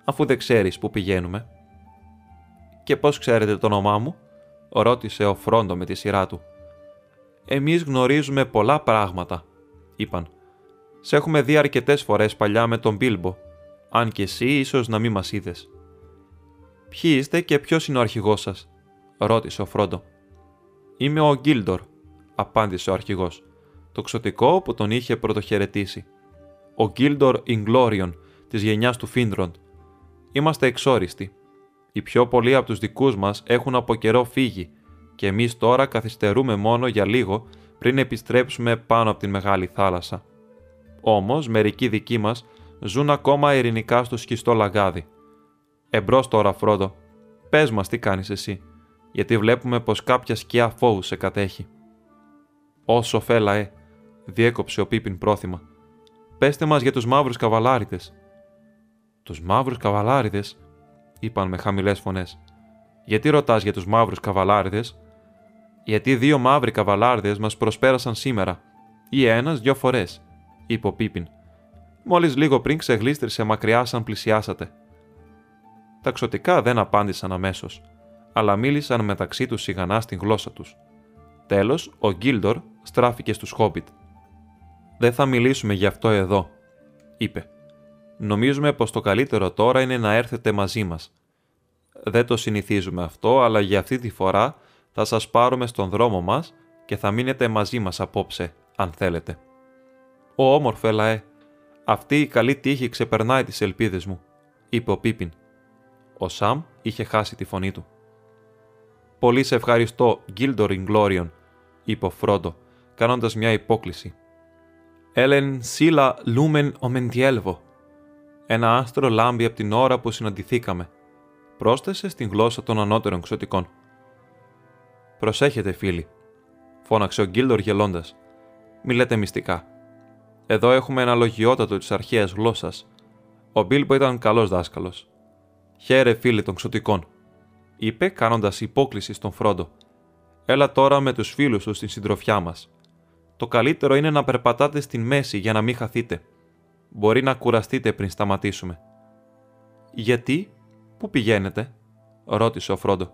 Speaker 1: αφού δεν ξέρεις που πηγαίνουμε; Και πώς ξέρετε το όνομά μου, ρώτησε ο Φρόντο με τη σειρά του. Εμείς γνωρίζουμε πολλά πράγματα, είπαν. Σε έχουμε δει αρκετές φορές παλιά με τον Μπίλμπο, αν και εσύ ίσως να μην μας είδες. Ποιοι είστε και ποιος είναι ο αρχηγός σας, ρώτησε ο Φρόντο. Είμαι ο Γκίλντορ, απάντησε ο αρχηγός, το ξωτικό που τον είχε πρωτοχαιρετήσει. Ο Γκίλντορ Ιγκλόριον, της γενιάς του Φίνδροντ. Είμαστε εξόριστοι. Οι πιο πολλοί από τους δικούς μας έχουν από καιρό φύγει και εμείς τώρα καθυστερούμε μόνο για λίγο πριν επιστρέψουμε πάνω από την μεγάλη θάλασσα. Όμως μερικοί δικοί μας ζουν ακόμα ειρηνικά στο σχιστό λαγάδι. Εμπρός τώρα, Φρόντο, πες μας τι κάνεις εσύ, γιατί βλέπουμε πως κάποια σκιά φόβου σε κατέχει. Όσο φέλα, ε, διέκοψε ο Πίπιν πρόθυμα. Πέστε μας για τους μαύρους καβαλάριδες. Τους μαύρους καβαλάριδες, είπαν με χαμηλές φωνές. Γιατί ρωτάς για τους μαύρους καβαλάριδες, γιατί δύο μαύροι καβαλάρδε μας προσπέρασαν σήμερα, ή ένας δυο φορές, είπε ο Πίπιν. Μόλις λίγο πριν ξεγλίστρησε μακριά σαν πλησιάσατε. Τα ξωτικά δεν απάντησαν αμέσως, αλλά μίλησαν μεταξύ τους σιγανά στην γλώσσα τους. Τέλος, ο Γκίλντορ στράφηκε στους Χόμπιτ. Δεν θα μιλήσουμε γι' αυτό εδώ, είπε. Νομίζουμε πως το καλύτερο τώρα είναι να έρθετε μαζί μας. Δεν το συνηθίζουμε αυτό, αλλά για αυτή τη φορά θα σας πάρουμε στον δρόμο μας και θα μείνετε μαζί μας απόψε, αν θέλετε. «Ω όμορφε λαέ, αυτή η καλή τύχη ξεπερνάει τις ελπίδες μου», είπε ο Πίπιν. Ο Σαμ είχε χάσει τη φωνή του. «Πολύ σε ευχαριστώ, Γκίλντορ Ιγκλόριον», είπε ο Φρόντο, κάνοντας μια υπόκληση. «Έλεν σίλα λούμεν ομεντιέλβο». Ένα άστρο λάμπει από την ώρα που συναντηθήκαμε. Πρόσθεσε στην γλώσσα των ανώτερων ξωτικών. Προσέχετε, φίλοι, φώναξε ο Γκίλντορ γελώντας. Μη λέτε μυστικά. Εδώ έχουμε ένα λογιότατο της αρχαίας γλώσσας. Ο Μπίλμπο ήταν καλός δάσκαλος. Χαίρε, φίλε των ξωτικών, είπε κάνοντας υπόκληση στον Φρόντο. Έλα τώρα με τους φίλους σου στην συντροφιά μας. Το καλύτερο είναι να περπατάτε στην μέση για να μην χαθείτε. Μπορεί να κουραστείτε πριν σταματήσουμε. Γιατί, πού πηγαίνετε, ρώτησε ο Φρόντο.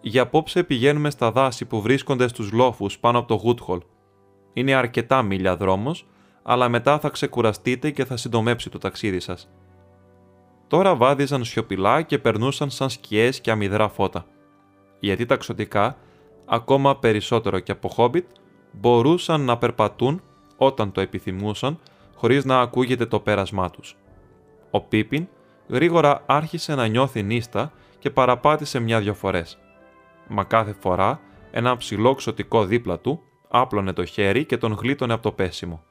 Speaker 1: Για απόψε πηγαίνουμε στα δάση που βρίσκονται στους λόφους πάνω από το Γούτχολ. Είναι αρκετά μίλια δρόμος, αλλά μετά θα ξεκουραστείτε και θα συντομέψει το ταξίδι σας. Τώρα βάδιζαν σιωπηλά και περνούσαν σαν σκιές και αμυδρά φώτα. Γιατί τα ξωτικά, ακόμα περισσότερο και από χόμπιτ, μπορούσαν να περπατούν όταν το επιθυμούσαν, χωρίς να ακούγεται το πέρασμά τους. Ο Πίπιν γρήγορα άρχισε να νιώθει νύστα και παραπάτησε μια-δυο φορές. Μα κάθε φορά ένα ψηλό ξωτικό δίπλα του άπλωνε το χέρι και τον γλίτωνε από το πέσιμο.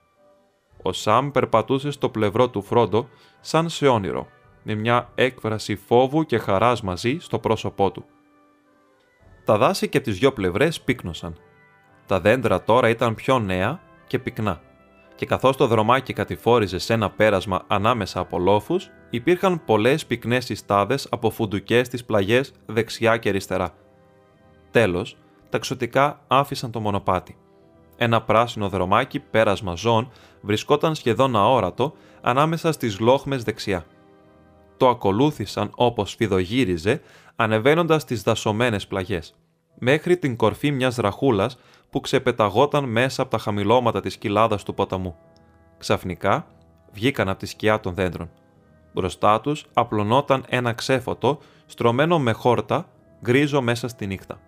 Speaker 1: Ο Σαμ περπατούσε στο πλευρό του Φρόντο σαν σε όνειρο, με μια έκφραση φόβου και χαράς μαζί στο πρόσωπό του. Τα δάση και τις δυο πλευρές πύκνωσαν. Τα δέντρα τώρα ήταν πιο νέα και πυκνά και καθώς το δρομάκι κατηφόριζε σε ένα πέρασμα ανάμεσα από λόφους, υπήρχαν πολλές πυκνές συστάδες από φουντουκές στις πλαγιές δεξιά και αριστερά. Τέλος, τα ξωτικά άφησαν το μονοπάτι. Ένα πράσινο δρομάκι πέρασμα ζών βρισκόταν σχεδόν αόρατο ανάμεσα στις λόχμες δεξιά. Το ακολούθησαν όπως φιδογύριζε, ανεβαίνοντας τις δασωμένες πλαγιές, μέχρι την κορφή μιας ραχούλας που ξεπεταγόταν μέσα από τα χαμηλώματα της κοιλάδας του ποταμού. Ξαφνικά βγήκαν από τη σκιά των δέντρων. Μπροστά τους απλωνόταν ένα ξέφωτο στρωμένο με χόρτα γκρίζο μέσα στη νύχτα.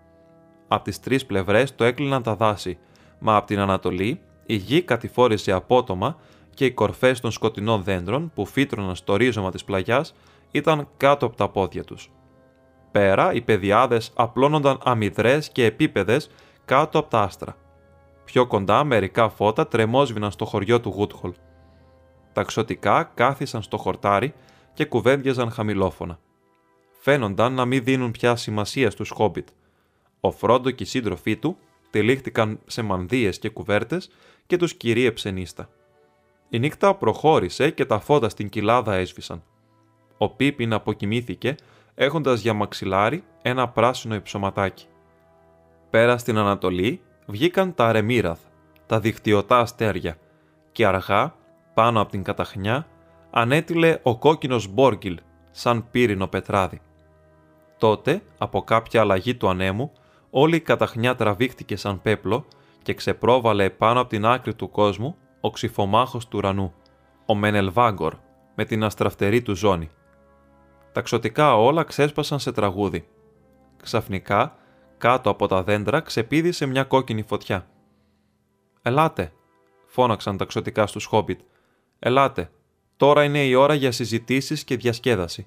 Speaker 1: Από τις τρεις πλευρές το έκλειναν τα δάση, μα από την Ανατολή η γη κατηφόρησε απότομα και οι κορφές των σκοτεινών δέντρων που φύτρωναν στο ρίζωμα της πλαγιάς ήταν κάτω από τα πόδια τους. Πέρα οι πεδιάδες απλώνονταν αμυδρές και επίπεδες κάτω από τα άστρα. Πιο κοντά μερικά φώτα τρεμόσβηναν στο χωριό του Γούτχολ. Τα ξωτικά κάθισαν στο χορτάρι και κουβέντιαζαν χαμηλόφωνα. Φαίνονταν να μην δίνουν πια σημασία στους χόμπιτ. Ο Φρόντο και οι σύντροφοί του τυλίχτηκαν σε μανδύες και κουβέρτες και τους κυρίεψε νύστα. Η νύχτα προχώρησε και τα φώτα στην κοιλάδα έσβησαν. Ο Πίπιν αποκοιμήθηκε έχοντας για μαξιλάρι ένα πράσινο υψωματάκι. Πέρα στην Ανατολή βγήκαν τα Ρεμίραθ, τα δικτυωτά αστέρια, και αργά, πάνω από την καταχνιά, ανέτειλε ο κόκκινος Μπόργκιλ, σαν πύρινο πετράδι. Τότε, από κάποια αλλαγή του ανέμου, όλη η καταχνιά τραβήχτηκε σαν πέπλο και ξεπρόβαλε πάνω από την άκρη του κόσμου ο ξυφομάχος του ουρανού, ο Μενελβάγκορ, με την αστραφτερή του ζώνη. Τα ξωτικά όλα ξέσπασαν σε τραγούδι. Ξαφνικά, κάτω από τα δέντρα ξεπίδησε μια κόκκινη φωτιά. «Ελάτε», φώναξαν τα ξωτικά στους Χόμπιτ. «Ελάτε, τώρα είναι η ώρα για συζητήσεις και διασκέδαση».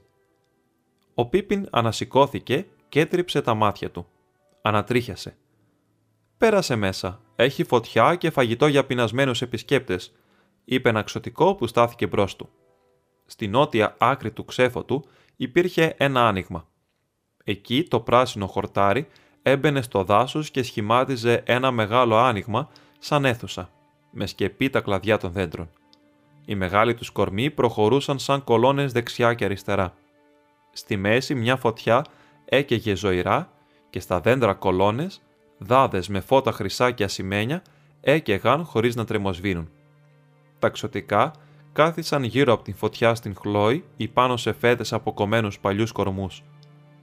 Speaker 1: Ο Πίπιν ανασηκώθηκε και έτριψε τα μάτια του. Ανατρίχιασε. «Πέρασε μέσα. Έχει φωτιά και φαγητό για πεινασμένους επισκέπτες», είπε ένα ξωτικό που στάθηκε μπρος του. Στη νότια άκρη του ξέφωτου υπήρχε ένα άνοιγμα. Εκεί το πράσινο χορτάρι έμπαινε στο δάσος και σχημάτιζε ένα μεγάλο άνοιγμα σαν αίθουσα, με σκεπή τα κλαδιά των δέντρων. Οι μεγάλοι τους κορμοί προχωρούσαν σαν κολόνες δεξιά και αριστερά. Στη μέση μια φωτιά έκαιγε ζωηρά και στα δέντρα κολόνες, δάδες με φώτα χρυσά και ασημένια, έκαιγαν χωρίς να τρεμοσβήνουν. Τα ξωτικά κάθισαν γύρω από την φωτιά στην χλόη ή πάνω σε φέτες από κομμένους παλιούς κορμούς.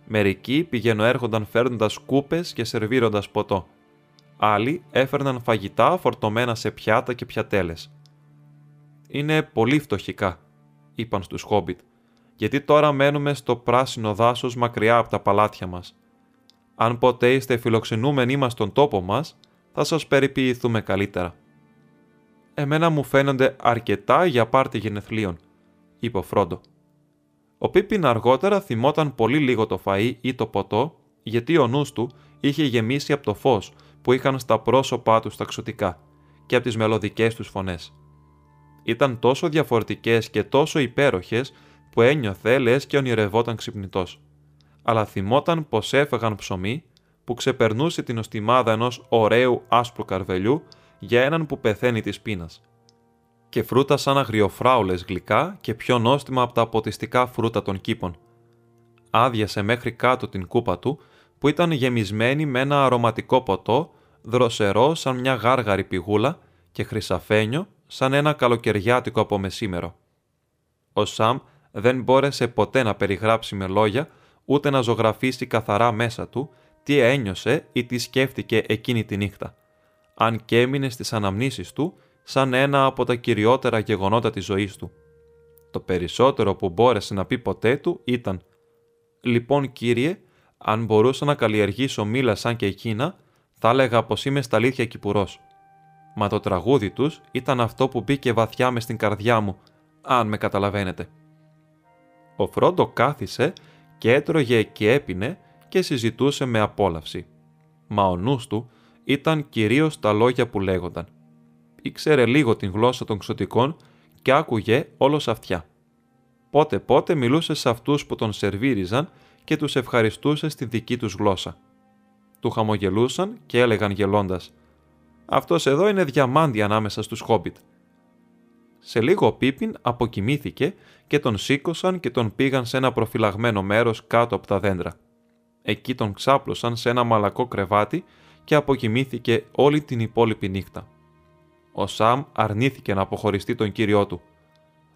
Speaker 1: Μερικοί πηγαινοέρχονταν φέρνοντας κούπες και σερβίροντας ποτό. Άλλοι έφερναν φαγητά φορτωμένα σε πιάτα και πιατέλες. Είναι πολύ φτωχικά, είπαν στους Χόμπιτ, γιατί τώρα μένουμε στο πράσινο δάσος μακριά από τα παλάτια μας. Αν ποτέ είστε φιλοξενούμενοι μας στον τόπο μας, θα σας περιποιηθούμε καλύτερα. Εμένα μου φαίνονται αρκετά για πάρτι γενεθλίων, είπε ο Φρόντο. Ο Πίπιν αργότερα θυμόταν πολύ λίγο το φαΐ ή το ποτό, γιατί ο νους του είχε γεμίσει από το φως που είχαν στα πρόσωπά του τα ξωτικά και από τις μελωδικές τους φωνές. Ήταν τόσο διαφορετικές και τόσο υπέροχες που ένιωθε λες και ονειρευόταν ξυπνητός. Αλλά θυμόταν πως έφεγαν ψωμί που ξεπερνούσε την οστιμάδα ενός ωραίου άσπρου καρβελιού για έναν που πεθαίνει της πείνας. και φρούτα σαν αγριοφράουλες γλυκά και πιο νόστιμα από τα ποτιστικά φρούτα των κήπων. Άδειασε μέχρι κάτω την κούπα του, που ήταν γεμισμένη με ένα αρωματικό ποτό, δροσερό σαν μια γάργαρη πηγούλα και χρυσαφένιο σαν ένα καλοκαιριάτικο απομεσήμερο. Ο Σαμ δεν μπόρεσε ποτέ να περιγράψει με λόγια, ούτε να ζωγραφίσει καθαρά μέσα του τι ένιωσε ή τι σκέφτηκε εκείνη τη νύχτα, αν και έμεινε στις αναμνήσεις του σαν ένα από τα κυριότερα γεγονότα της ζωής του. Το περισσότερο που μπόρεσε να πει ποτέ του ήταν «Λοιπόν, Κύριε, αν μπορούσα να καλλιεργήσω μήλα σαν και εκείνα, θα έλεγα πως είμαι στα αλήθεια κυπουρός». Μα το τραγούδι τους ήταν αυτό που μπήκε βαθιά μες στην καρδιά μου, αν με καταλαβαίνετε. Ο Φρόντο κάθισε και έτρωγε και έπινε και συζητούσε με απόλαυση. Μα ο νους του ήταν κυρίως τα λόγια που λέγονταν. Ήξερε λίγο την γλώσσα των ξωτικών και άκουγε όλος αυτιά. Πότε πότε μιλούσε σε αυτούς που τον σερβίριζαν και τους ευχαριστούσε στη δική τους γλώσσα. Του χαμογελούσαν και έλεγαν γελώντας «Αυτός εδώ είναι διαμάντι ανάμεσα στους χόμπιτ». Σε λίγο ο Πίπιν αποκοιμήθηκε και τον σήκωσαν και τον πήγαν σε ένα προφυλαγμένο μέρος κάτω από τα δέντρα. Εκεί τον ξάπλωσαν σε ένα μαλακό κρεβάτι και αποκοιμήθηκε όλη την υπόλοιπη νύχτα. Ο Σαμ αρνήθηκε να αποχωριστεί τον κύριό του.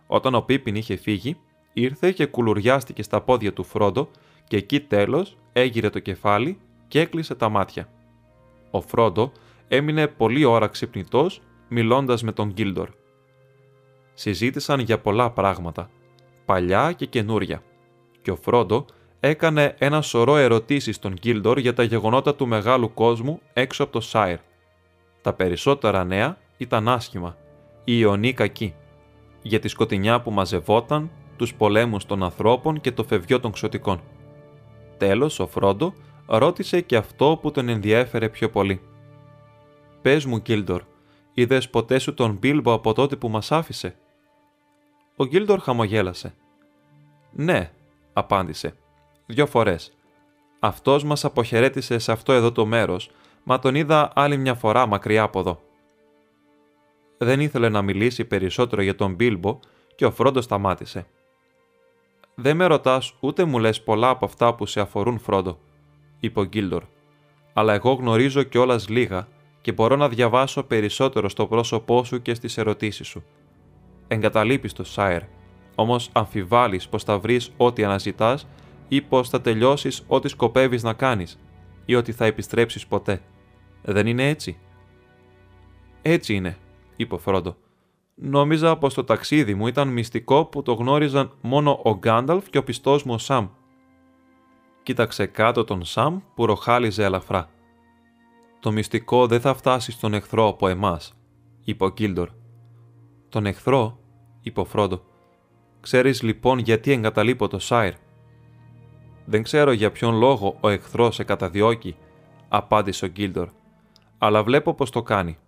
Speaker 1: Όταν ο Πίπιν είχε φύγει, ήρθε και κουλουριάστηκε στα πόδια του Φρόντο και εκεί τέλος έγειρε το κεφάλι και έκλεισε τα μάτια. Ο Φρόντο έμεινε πολλή ώρα ξυπνητός μιλώντας με τον Γκίλντορ. Συζήτησαν για πολλά πράγματα, παλιά και καινούρια, και ο Φρόντο έκανε ένα σωρό ερωτήσεις στον Γκίλντορ για τα γεγονότα του μεγάλου κόσμου έξω από το Σάιρ. Τα περισσότερα νέα ήταν άσχημα, η ιονή κακή, για τη σκοτεινιά που μαζευόταν, τους πολέμους των ανθρώπων και το φευγιό των ξωτικών. Τέλος, ο Φρόντο ρώτησε και αυτό που τον ενδιέφερε πιο πολύ. «Πες μου, Γκίλντορ, είδες ποτέ σου τον Μπίλμπο από τότε που μας άφησε» Ο Γκίλντορ χαμογέλασε. «Ναι», απάντησε. «Δυο φορές. Αυτός μας αποχαιρέτησε σε αυτό εδώ το μέρος, μα τον είδα άλλη μια φορά μακριά από εδώ». Δεν ήθελε να μιλήσει περισσότερο για τον Μπίλμπο και ο Φρόντος σταμάτησε. «Δεν με ρωτάς ούτε μου λες πολλά από αυτά που σε αφορούν, Φρόντο», είπε ο Γκίλντορ. «Αλλά εγώ γνωρίζω κιόλας λίγα και μπορώ να διαβάσω περισσότερο στο πρόσωπό σου και στις ερωτήσεις σου εγκαταλείπεις το Σάιρ, όμως αμφιβάλλεις πως θα βρεις ό,τι αναζητάς ή πως θα τελειώσεις ό,τι σκοπεύεις να κάνεις ή ότι θα επιστρέψεις ποτέ. Δεν είναι έτσι; Έτσι είναι, είπε ο Φρόντο. Νόμιζα πως το ταξίδι μου ήταν μυστικό που το γνώριζαν μόνο ο Γκάνταλφ και ο πιστός μου ο Σαμ. Κοίταξε κάτω τον Σαμ που ροχάλιζε ελαφρά. Το μυστικό δεν θα φτάσει στον εχθρό από εμάς, είπε ο Κίλντορ. Τον εχθρό, είπε ο Φρόντο. Ξέρεις λοιπόν γιατί εγκαταλείπω το Σάιρ. Δεν ξέρω για ποιον λόγο ο εχθρός σε καταδιώκει, απάντησε ο Γκίλντορ. Αλλά βλέπω πως το κάνει.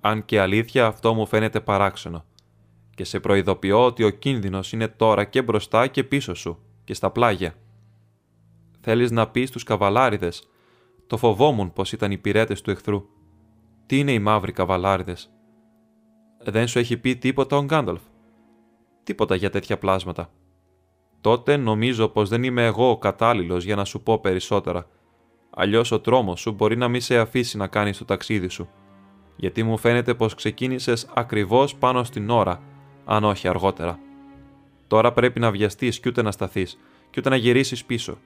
Speaker 1: Αν και αλήθεια αυτό μου φαίνεται παράξενο. Και σε προειδοποιώ ότι ο κίνδυνος είναι τώρα και μπροστά και πίσω σου, και στα πλάγια. Θέλεις να πεις στους καβαλάριδες. Το φοβόμουν πως ήταν οι πυρέτες του εχθρού. Τι είναι οι μαύροι καβαλάριδες δεν σου έχει πει τίποτα ο Γκάνταλφ. Τίποτα για τέτοια πλάσματα. Τότε νομίζω πως δεν είμαι εγώ ο κατάλληλος για να σου πω περισσότερα. Αλλιώς ο τρόμος σου μπορεί να μην σε αφήσει να κάνεις το ταξίδι σου. Γιατί μου φαίνεται πως ξεκίνησες ακριβώς πάνω στην ώρα, αν όχι αργότερα. Τώρα πρέπει να βιαστείς και ούτε να σταθείς, και ούτε να γυρίσεις πίσω.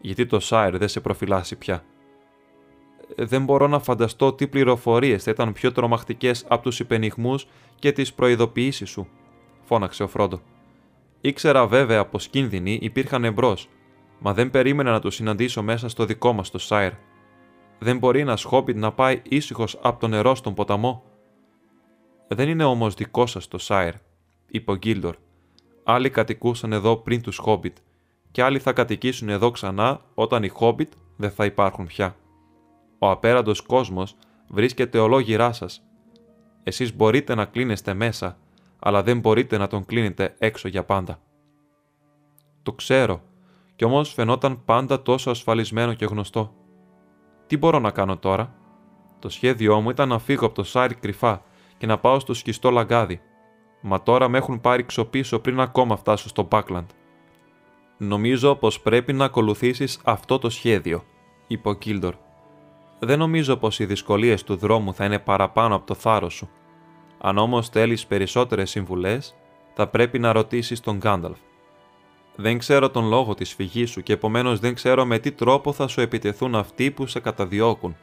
Speaker 1: Γιατί το Σάιρ δεν σε προφυλάσσει πια δεν μπορώ να φανταστώ τι πληροφορίες θα ήταν πιο τρομακτικές από τους υπενιχμού και τις προειδοποιήσεις σου, φώναξε ο Φρόντο. Ήξερα βέβαια πως κίνδυνοι υπήρχαν εμπρός, μα δεν περίμενα να τους συναντήσω μέσα στο δικό μας το Σάιρ. Δεν μπορεί ένας Χόμπιτ να πάει ήσυχος από το νερό στον ποταμό. Δεν είναι όμως δικό σας το Σάιρ, είπε ο Γκίλντορ. Άλλοι κατοικούσαν εδώ πριν τους Χόμπιτ, και άλλοι θα κατοικήσουν εδώ ξανά όταν οι Χόμπιτ δεν θα υπάρχουν πια. Ο απέραντος κόσμος βρίσκεται ολόγυρά σας. Εσείς μπορείτε να κλείνεστε μέσα, αλλά δεν μπορείτε να τον κλείνετε έξω για πάντα. Το ξέρω, κι όμως φαινόταν πάντα τόσο ασφαλισμένο και γνωστό. Τι μπορώ να κάνω τώρα; Το σχέδιό μου ήταν να φύγω από το Σάρι κρυφά και να πάω στο σκιστό λαγκάδι. μα τώρα με έχουν πάρει ξοπίσω πριν ακόμα φτάσω στο Μπάκλαντ. Νομίζω πως πρέπει να ακολουθήσεις αυτό το σχέδιο, είπε ο Κίλντορ. Δεν νομίζω πως οι δυσκολίες του δρόμου θα είναι παραπάνω από το θάρρος σου. Αν όμως θέλεις περισσότερες συμβουλές, θα πρέπει να ρωτήσεις τον Γκάνταλφ. Δεν ξέρω τον λόγο της φυγής σου και επομένως δεν ξέρω με τι τρόπο θα σου επιτεθούν αυτοί που σε καταδιώκουν.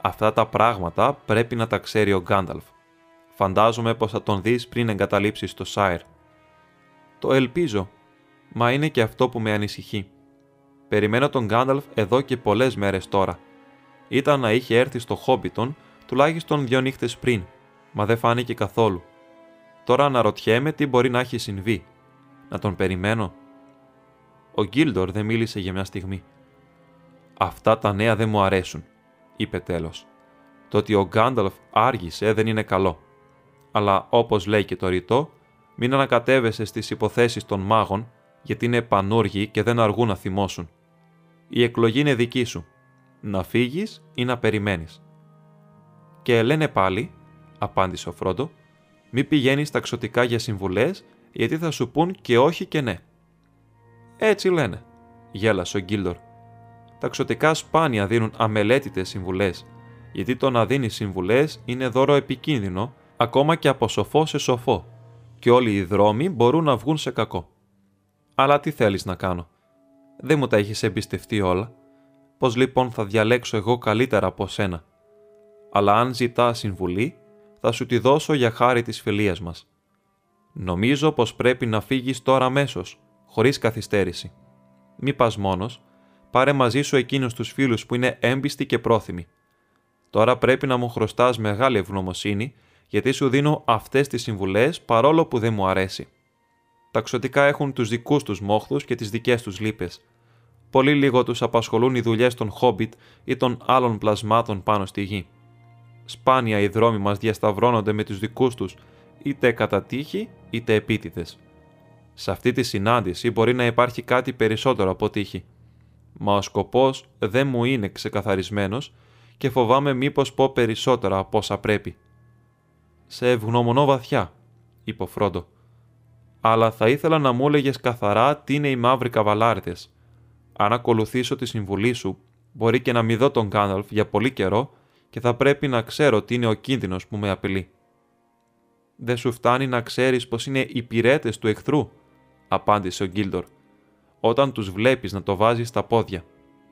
Speaker 1: Αυτά τα πράγματα πρέπει να τα ξέρει ο Γκάνταλφ. Φαντάζομαι πως θα τον δεις πριν εγκαταλείψεις το Σάιρ. Το ελπίζω, μα είναι και αυτό που με ανησυχεί. Περιμένω τον Γκάνταλφ εδώ και πολλές μέρες τώρα. Ήταν να είχε έρθει στο Χόμπιτον τουλάχιστον δύο νύχτες πριν, μα δεν φάνηκε καθόλου. Τώρα αναρωτιέμαι τι μπορεί να έχει συμβεί. Να τον περιμένω. Ο Γκίλντορ δεν μίλησε για μια στιγμή. Αυτά τα νέα δεν μου αρέσουν, είπε τέλος. Το ότι ο Γκάνταλφ άργησε δεν είναι καλό. Αλλά όπως λέει και το ρητό, μην ανακατεύεσαι στις υποθέσεις των μάγων, γιατί είναι πανούργοι και δεν αργούν να θυμώσουν. Η εκλογή είναι δική σου. Να φύγεις ή να περιμένεις. Και λένε πάλι, απάντησε ο Φρόντο, μη πηγαίνεις ταξωτικά για συμβουλές, γιατί θα σου πούν και όχι και ναι. Έτσι λένε, γέλασε ο Γκίλντορ. Τα ξωτικά σπάνια δίνουν αμελέτητες συμβουλές, γιατί το να δίνεις συμβουλές είναι δώρο επικίνδυνο, ακόμα και από σοφό σε σοφό, και όλοι οι δρόμοι μπορούν να βγουν σε κακό. Αλλά τι θέλεις να κάνω; Δεν μου τα έχεις εμπιστευτεί όλα. Πώς λοιπόν θα διαλέξω εγώ καλύτερα από σένα. Αλλά αν ζητά συμβουλή, θα σου τη δώσω για χάρη της φιλίας μας. Νομίζω πως πρέπει να φύγεις τώρα αμέσως, χωρίς καθυστέρηση. Μη πας μόνος, πάρε μαζί σου εκείνους τους φίλους που είναι έμπιστοι και πρόθυμοι. Τώρα πρέπει να μου χρωστάς μεγάλη ευγνωμοσύνη, γιατί σου δίνω αυτές τις συμβουλές παρόλο που δεν μου αρέσει. Τα ξωτικά έχουν τους δικούς τους μόχθους και τις δικές τους λύπες. Πολύ λίγο τους απασχολούν οι δουλειές των Χόμπιτ ή των άλλων πλασμάτων πάνω στη γη. Σπάνια οι δρόμοι μας διασταυρώνονται με τους δικούς τους, είτε κατά τύχη είτε επίτηδες. Σε αυτή τη συνάντηση μπορεί να υπάρχει κάτι περισσότερο από τύχη. Μα ο σκοπός δεν μου είναι ξεκαθαρισμένος και φοβάμαι μήπως πω περισσότερα από όσα πρέπει. «Σε ευγνωμονώ βαθιά», είπε ο Φρόντο. «Αλλά θα ήθελα να μου έλεγες καθαρά τι είναι οι μαύροι καβαλάριδες. Αν ακολουθήσω τη συμβουλή σου, μπορεί και να μη δω τον Γκάναλφ για πολύ καιρό και θα πρέπει να ξέρω τι είναι ο κίνδυνος που με απειλεί. «Δεν σου φτάνει να ξέρεις πως είναι οι πυρέτες του εχθρού», απάντησε ο Γκίλντορ. «Όταν τους βλέπεις να το βάζεις στα πόδια,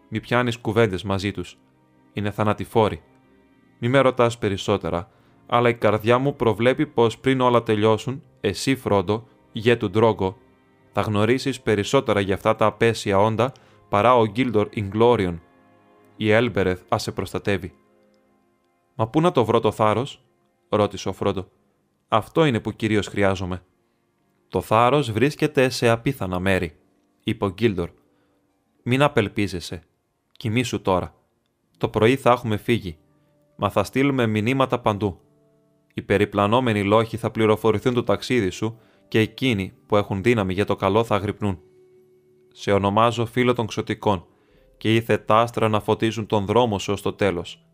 Speaker 1: μη πιάνεις κουβέντες μαζί τους. Είναι θανατηφόροι. Μη με ρωτάς περισσότερα, αλλά η καρδιά μου προβλέπει πως πριν όλα τελειώσουν, εσύ Φρόντο, γε του Ντρόγκο, θα γνωρίσεις περισσότερα για αυτά τα απέσια όντα παρά ο Γκίλντορ Ιγκλόριον. Η Έλμπερεθ ας σε προστατεύει. Μα πού να το βρω το θάρρος, ρώτησε ο Φρόντο. Αυτό είναι που κυρίως χρειάζομαι. Το θάρρος βρίσκεται σε απίθανα μέρη, είπε ο Γκίλντορ. Μην απελπίζεσαι. Κοιμήσου τώρα. Το πρωί θα έχουμε φύγει, μα θα στείλουμε μηνύματα παντού. Οι περιπλανόμενοι λόχοι θα πληροφορηθούν το ταξίδι σου και εκείνοι που έχουν δύναμη για το καλό θα αγρυπνούν. Σε ονομάζω φίλο των ξωτικών και ήθε τα άστρα να φωτίζουν τον δρόμο σου ως το τέλος.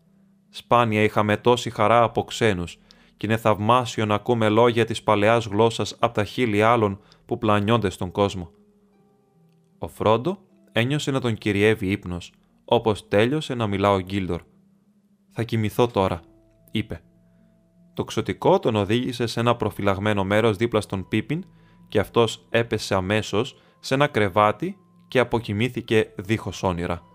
Speaker 1: Σπάνια είχαμε τόση χαρά από ξένους, και είναι θαυμάσιο να ακούμε λόγια της παλαιάς γλώσσας από τα χείλη άλλων που πλανιόνται στον κόσμο. Ο Φρόντο ένιωσε να τον κυριεύει ύπνος, όπως τέλειωσε να μιλά ο Γκίλντορ. Θα κοιμηθώ τώρα, είπε. Το ξωτικό τον οδήγησε σε ένα προφυλαγμένο μέρος δίπλα στον Πίπιν και αυτός έπεσε αμέσως σε ένα κρεβάτι και αποκοιμήθηκε δίχως όνειρα.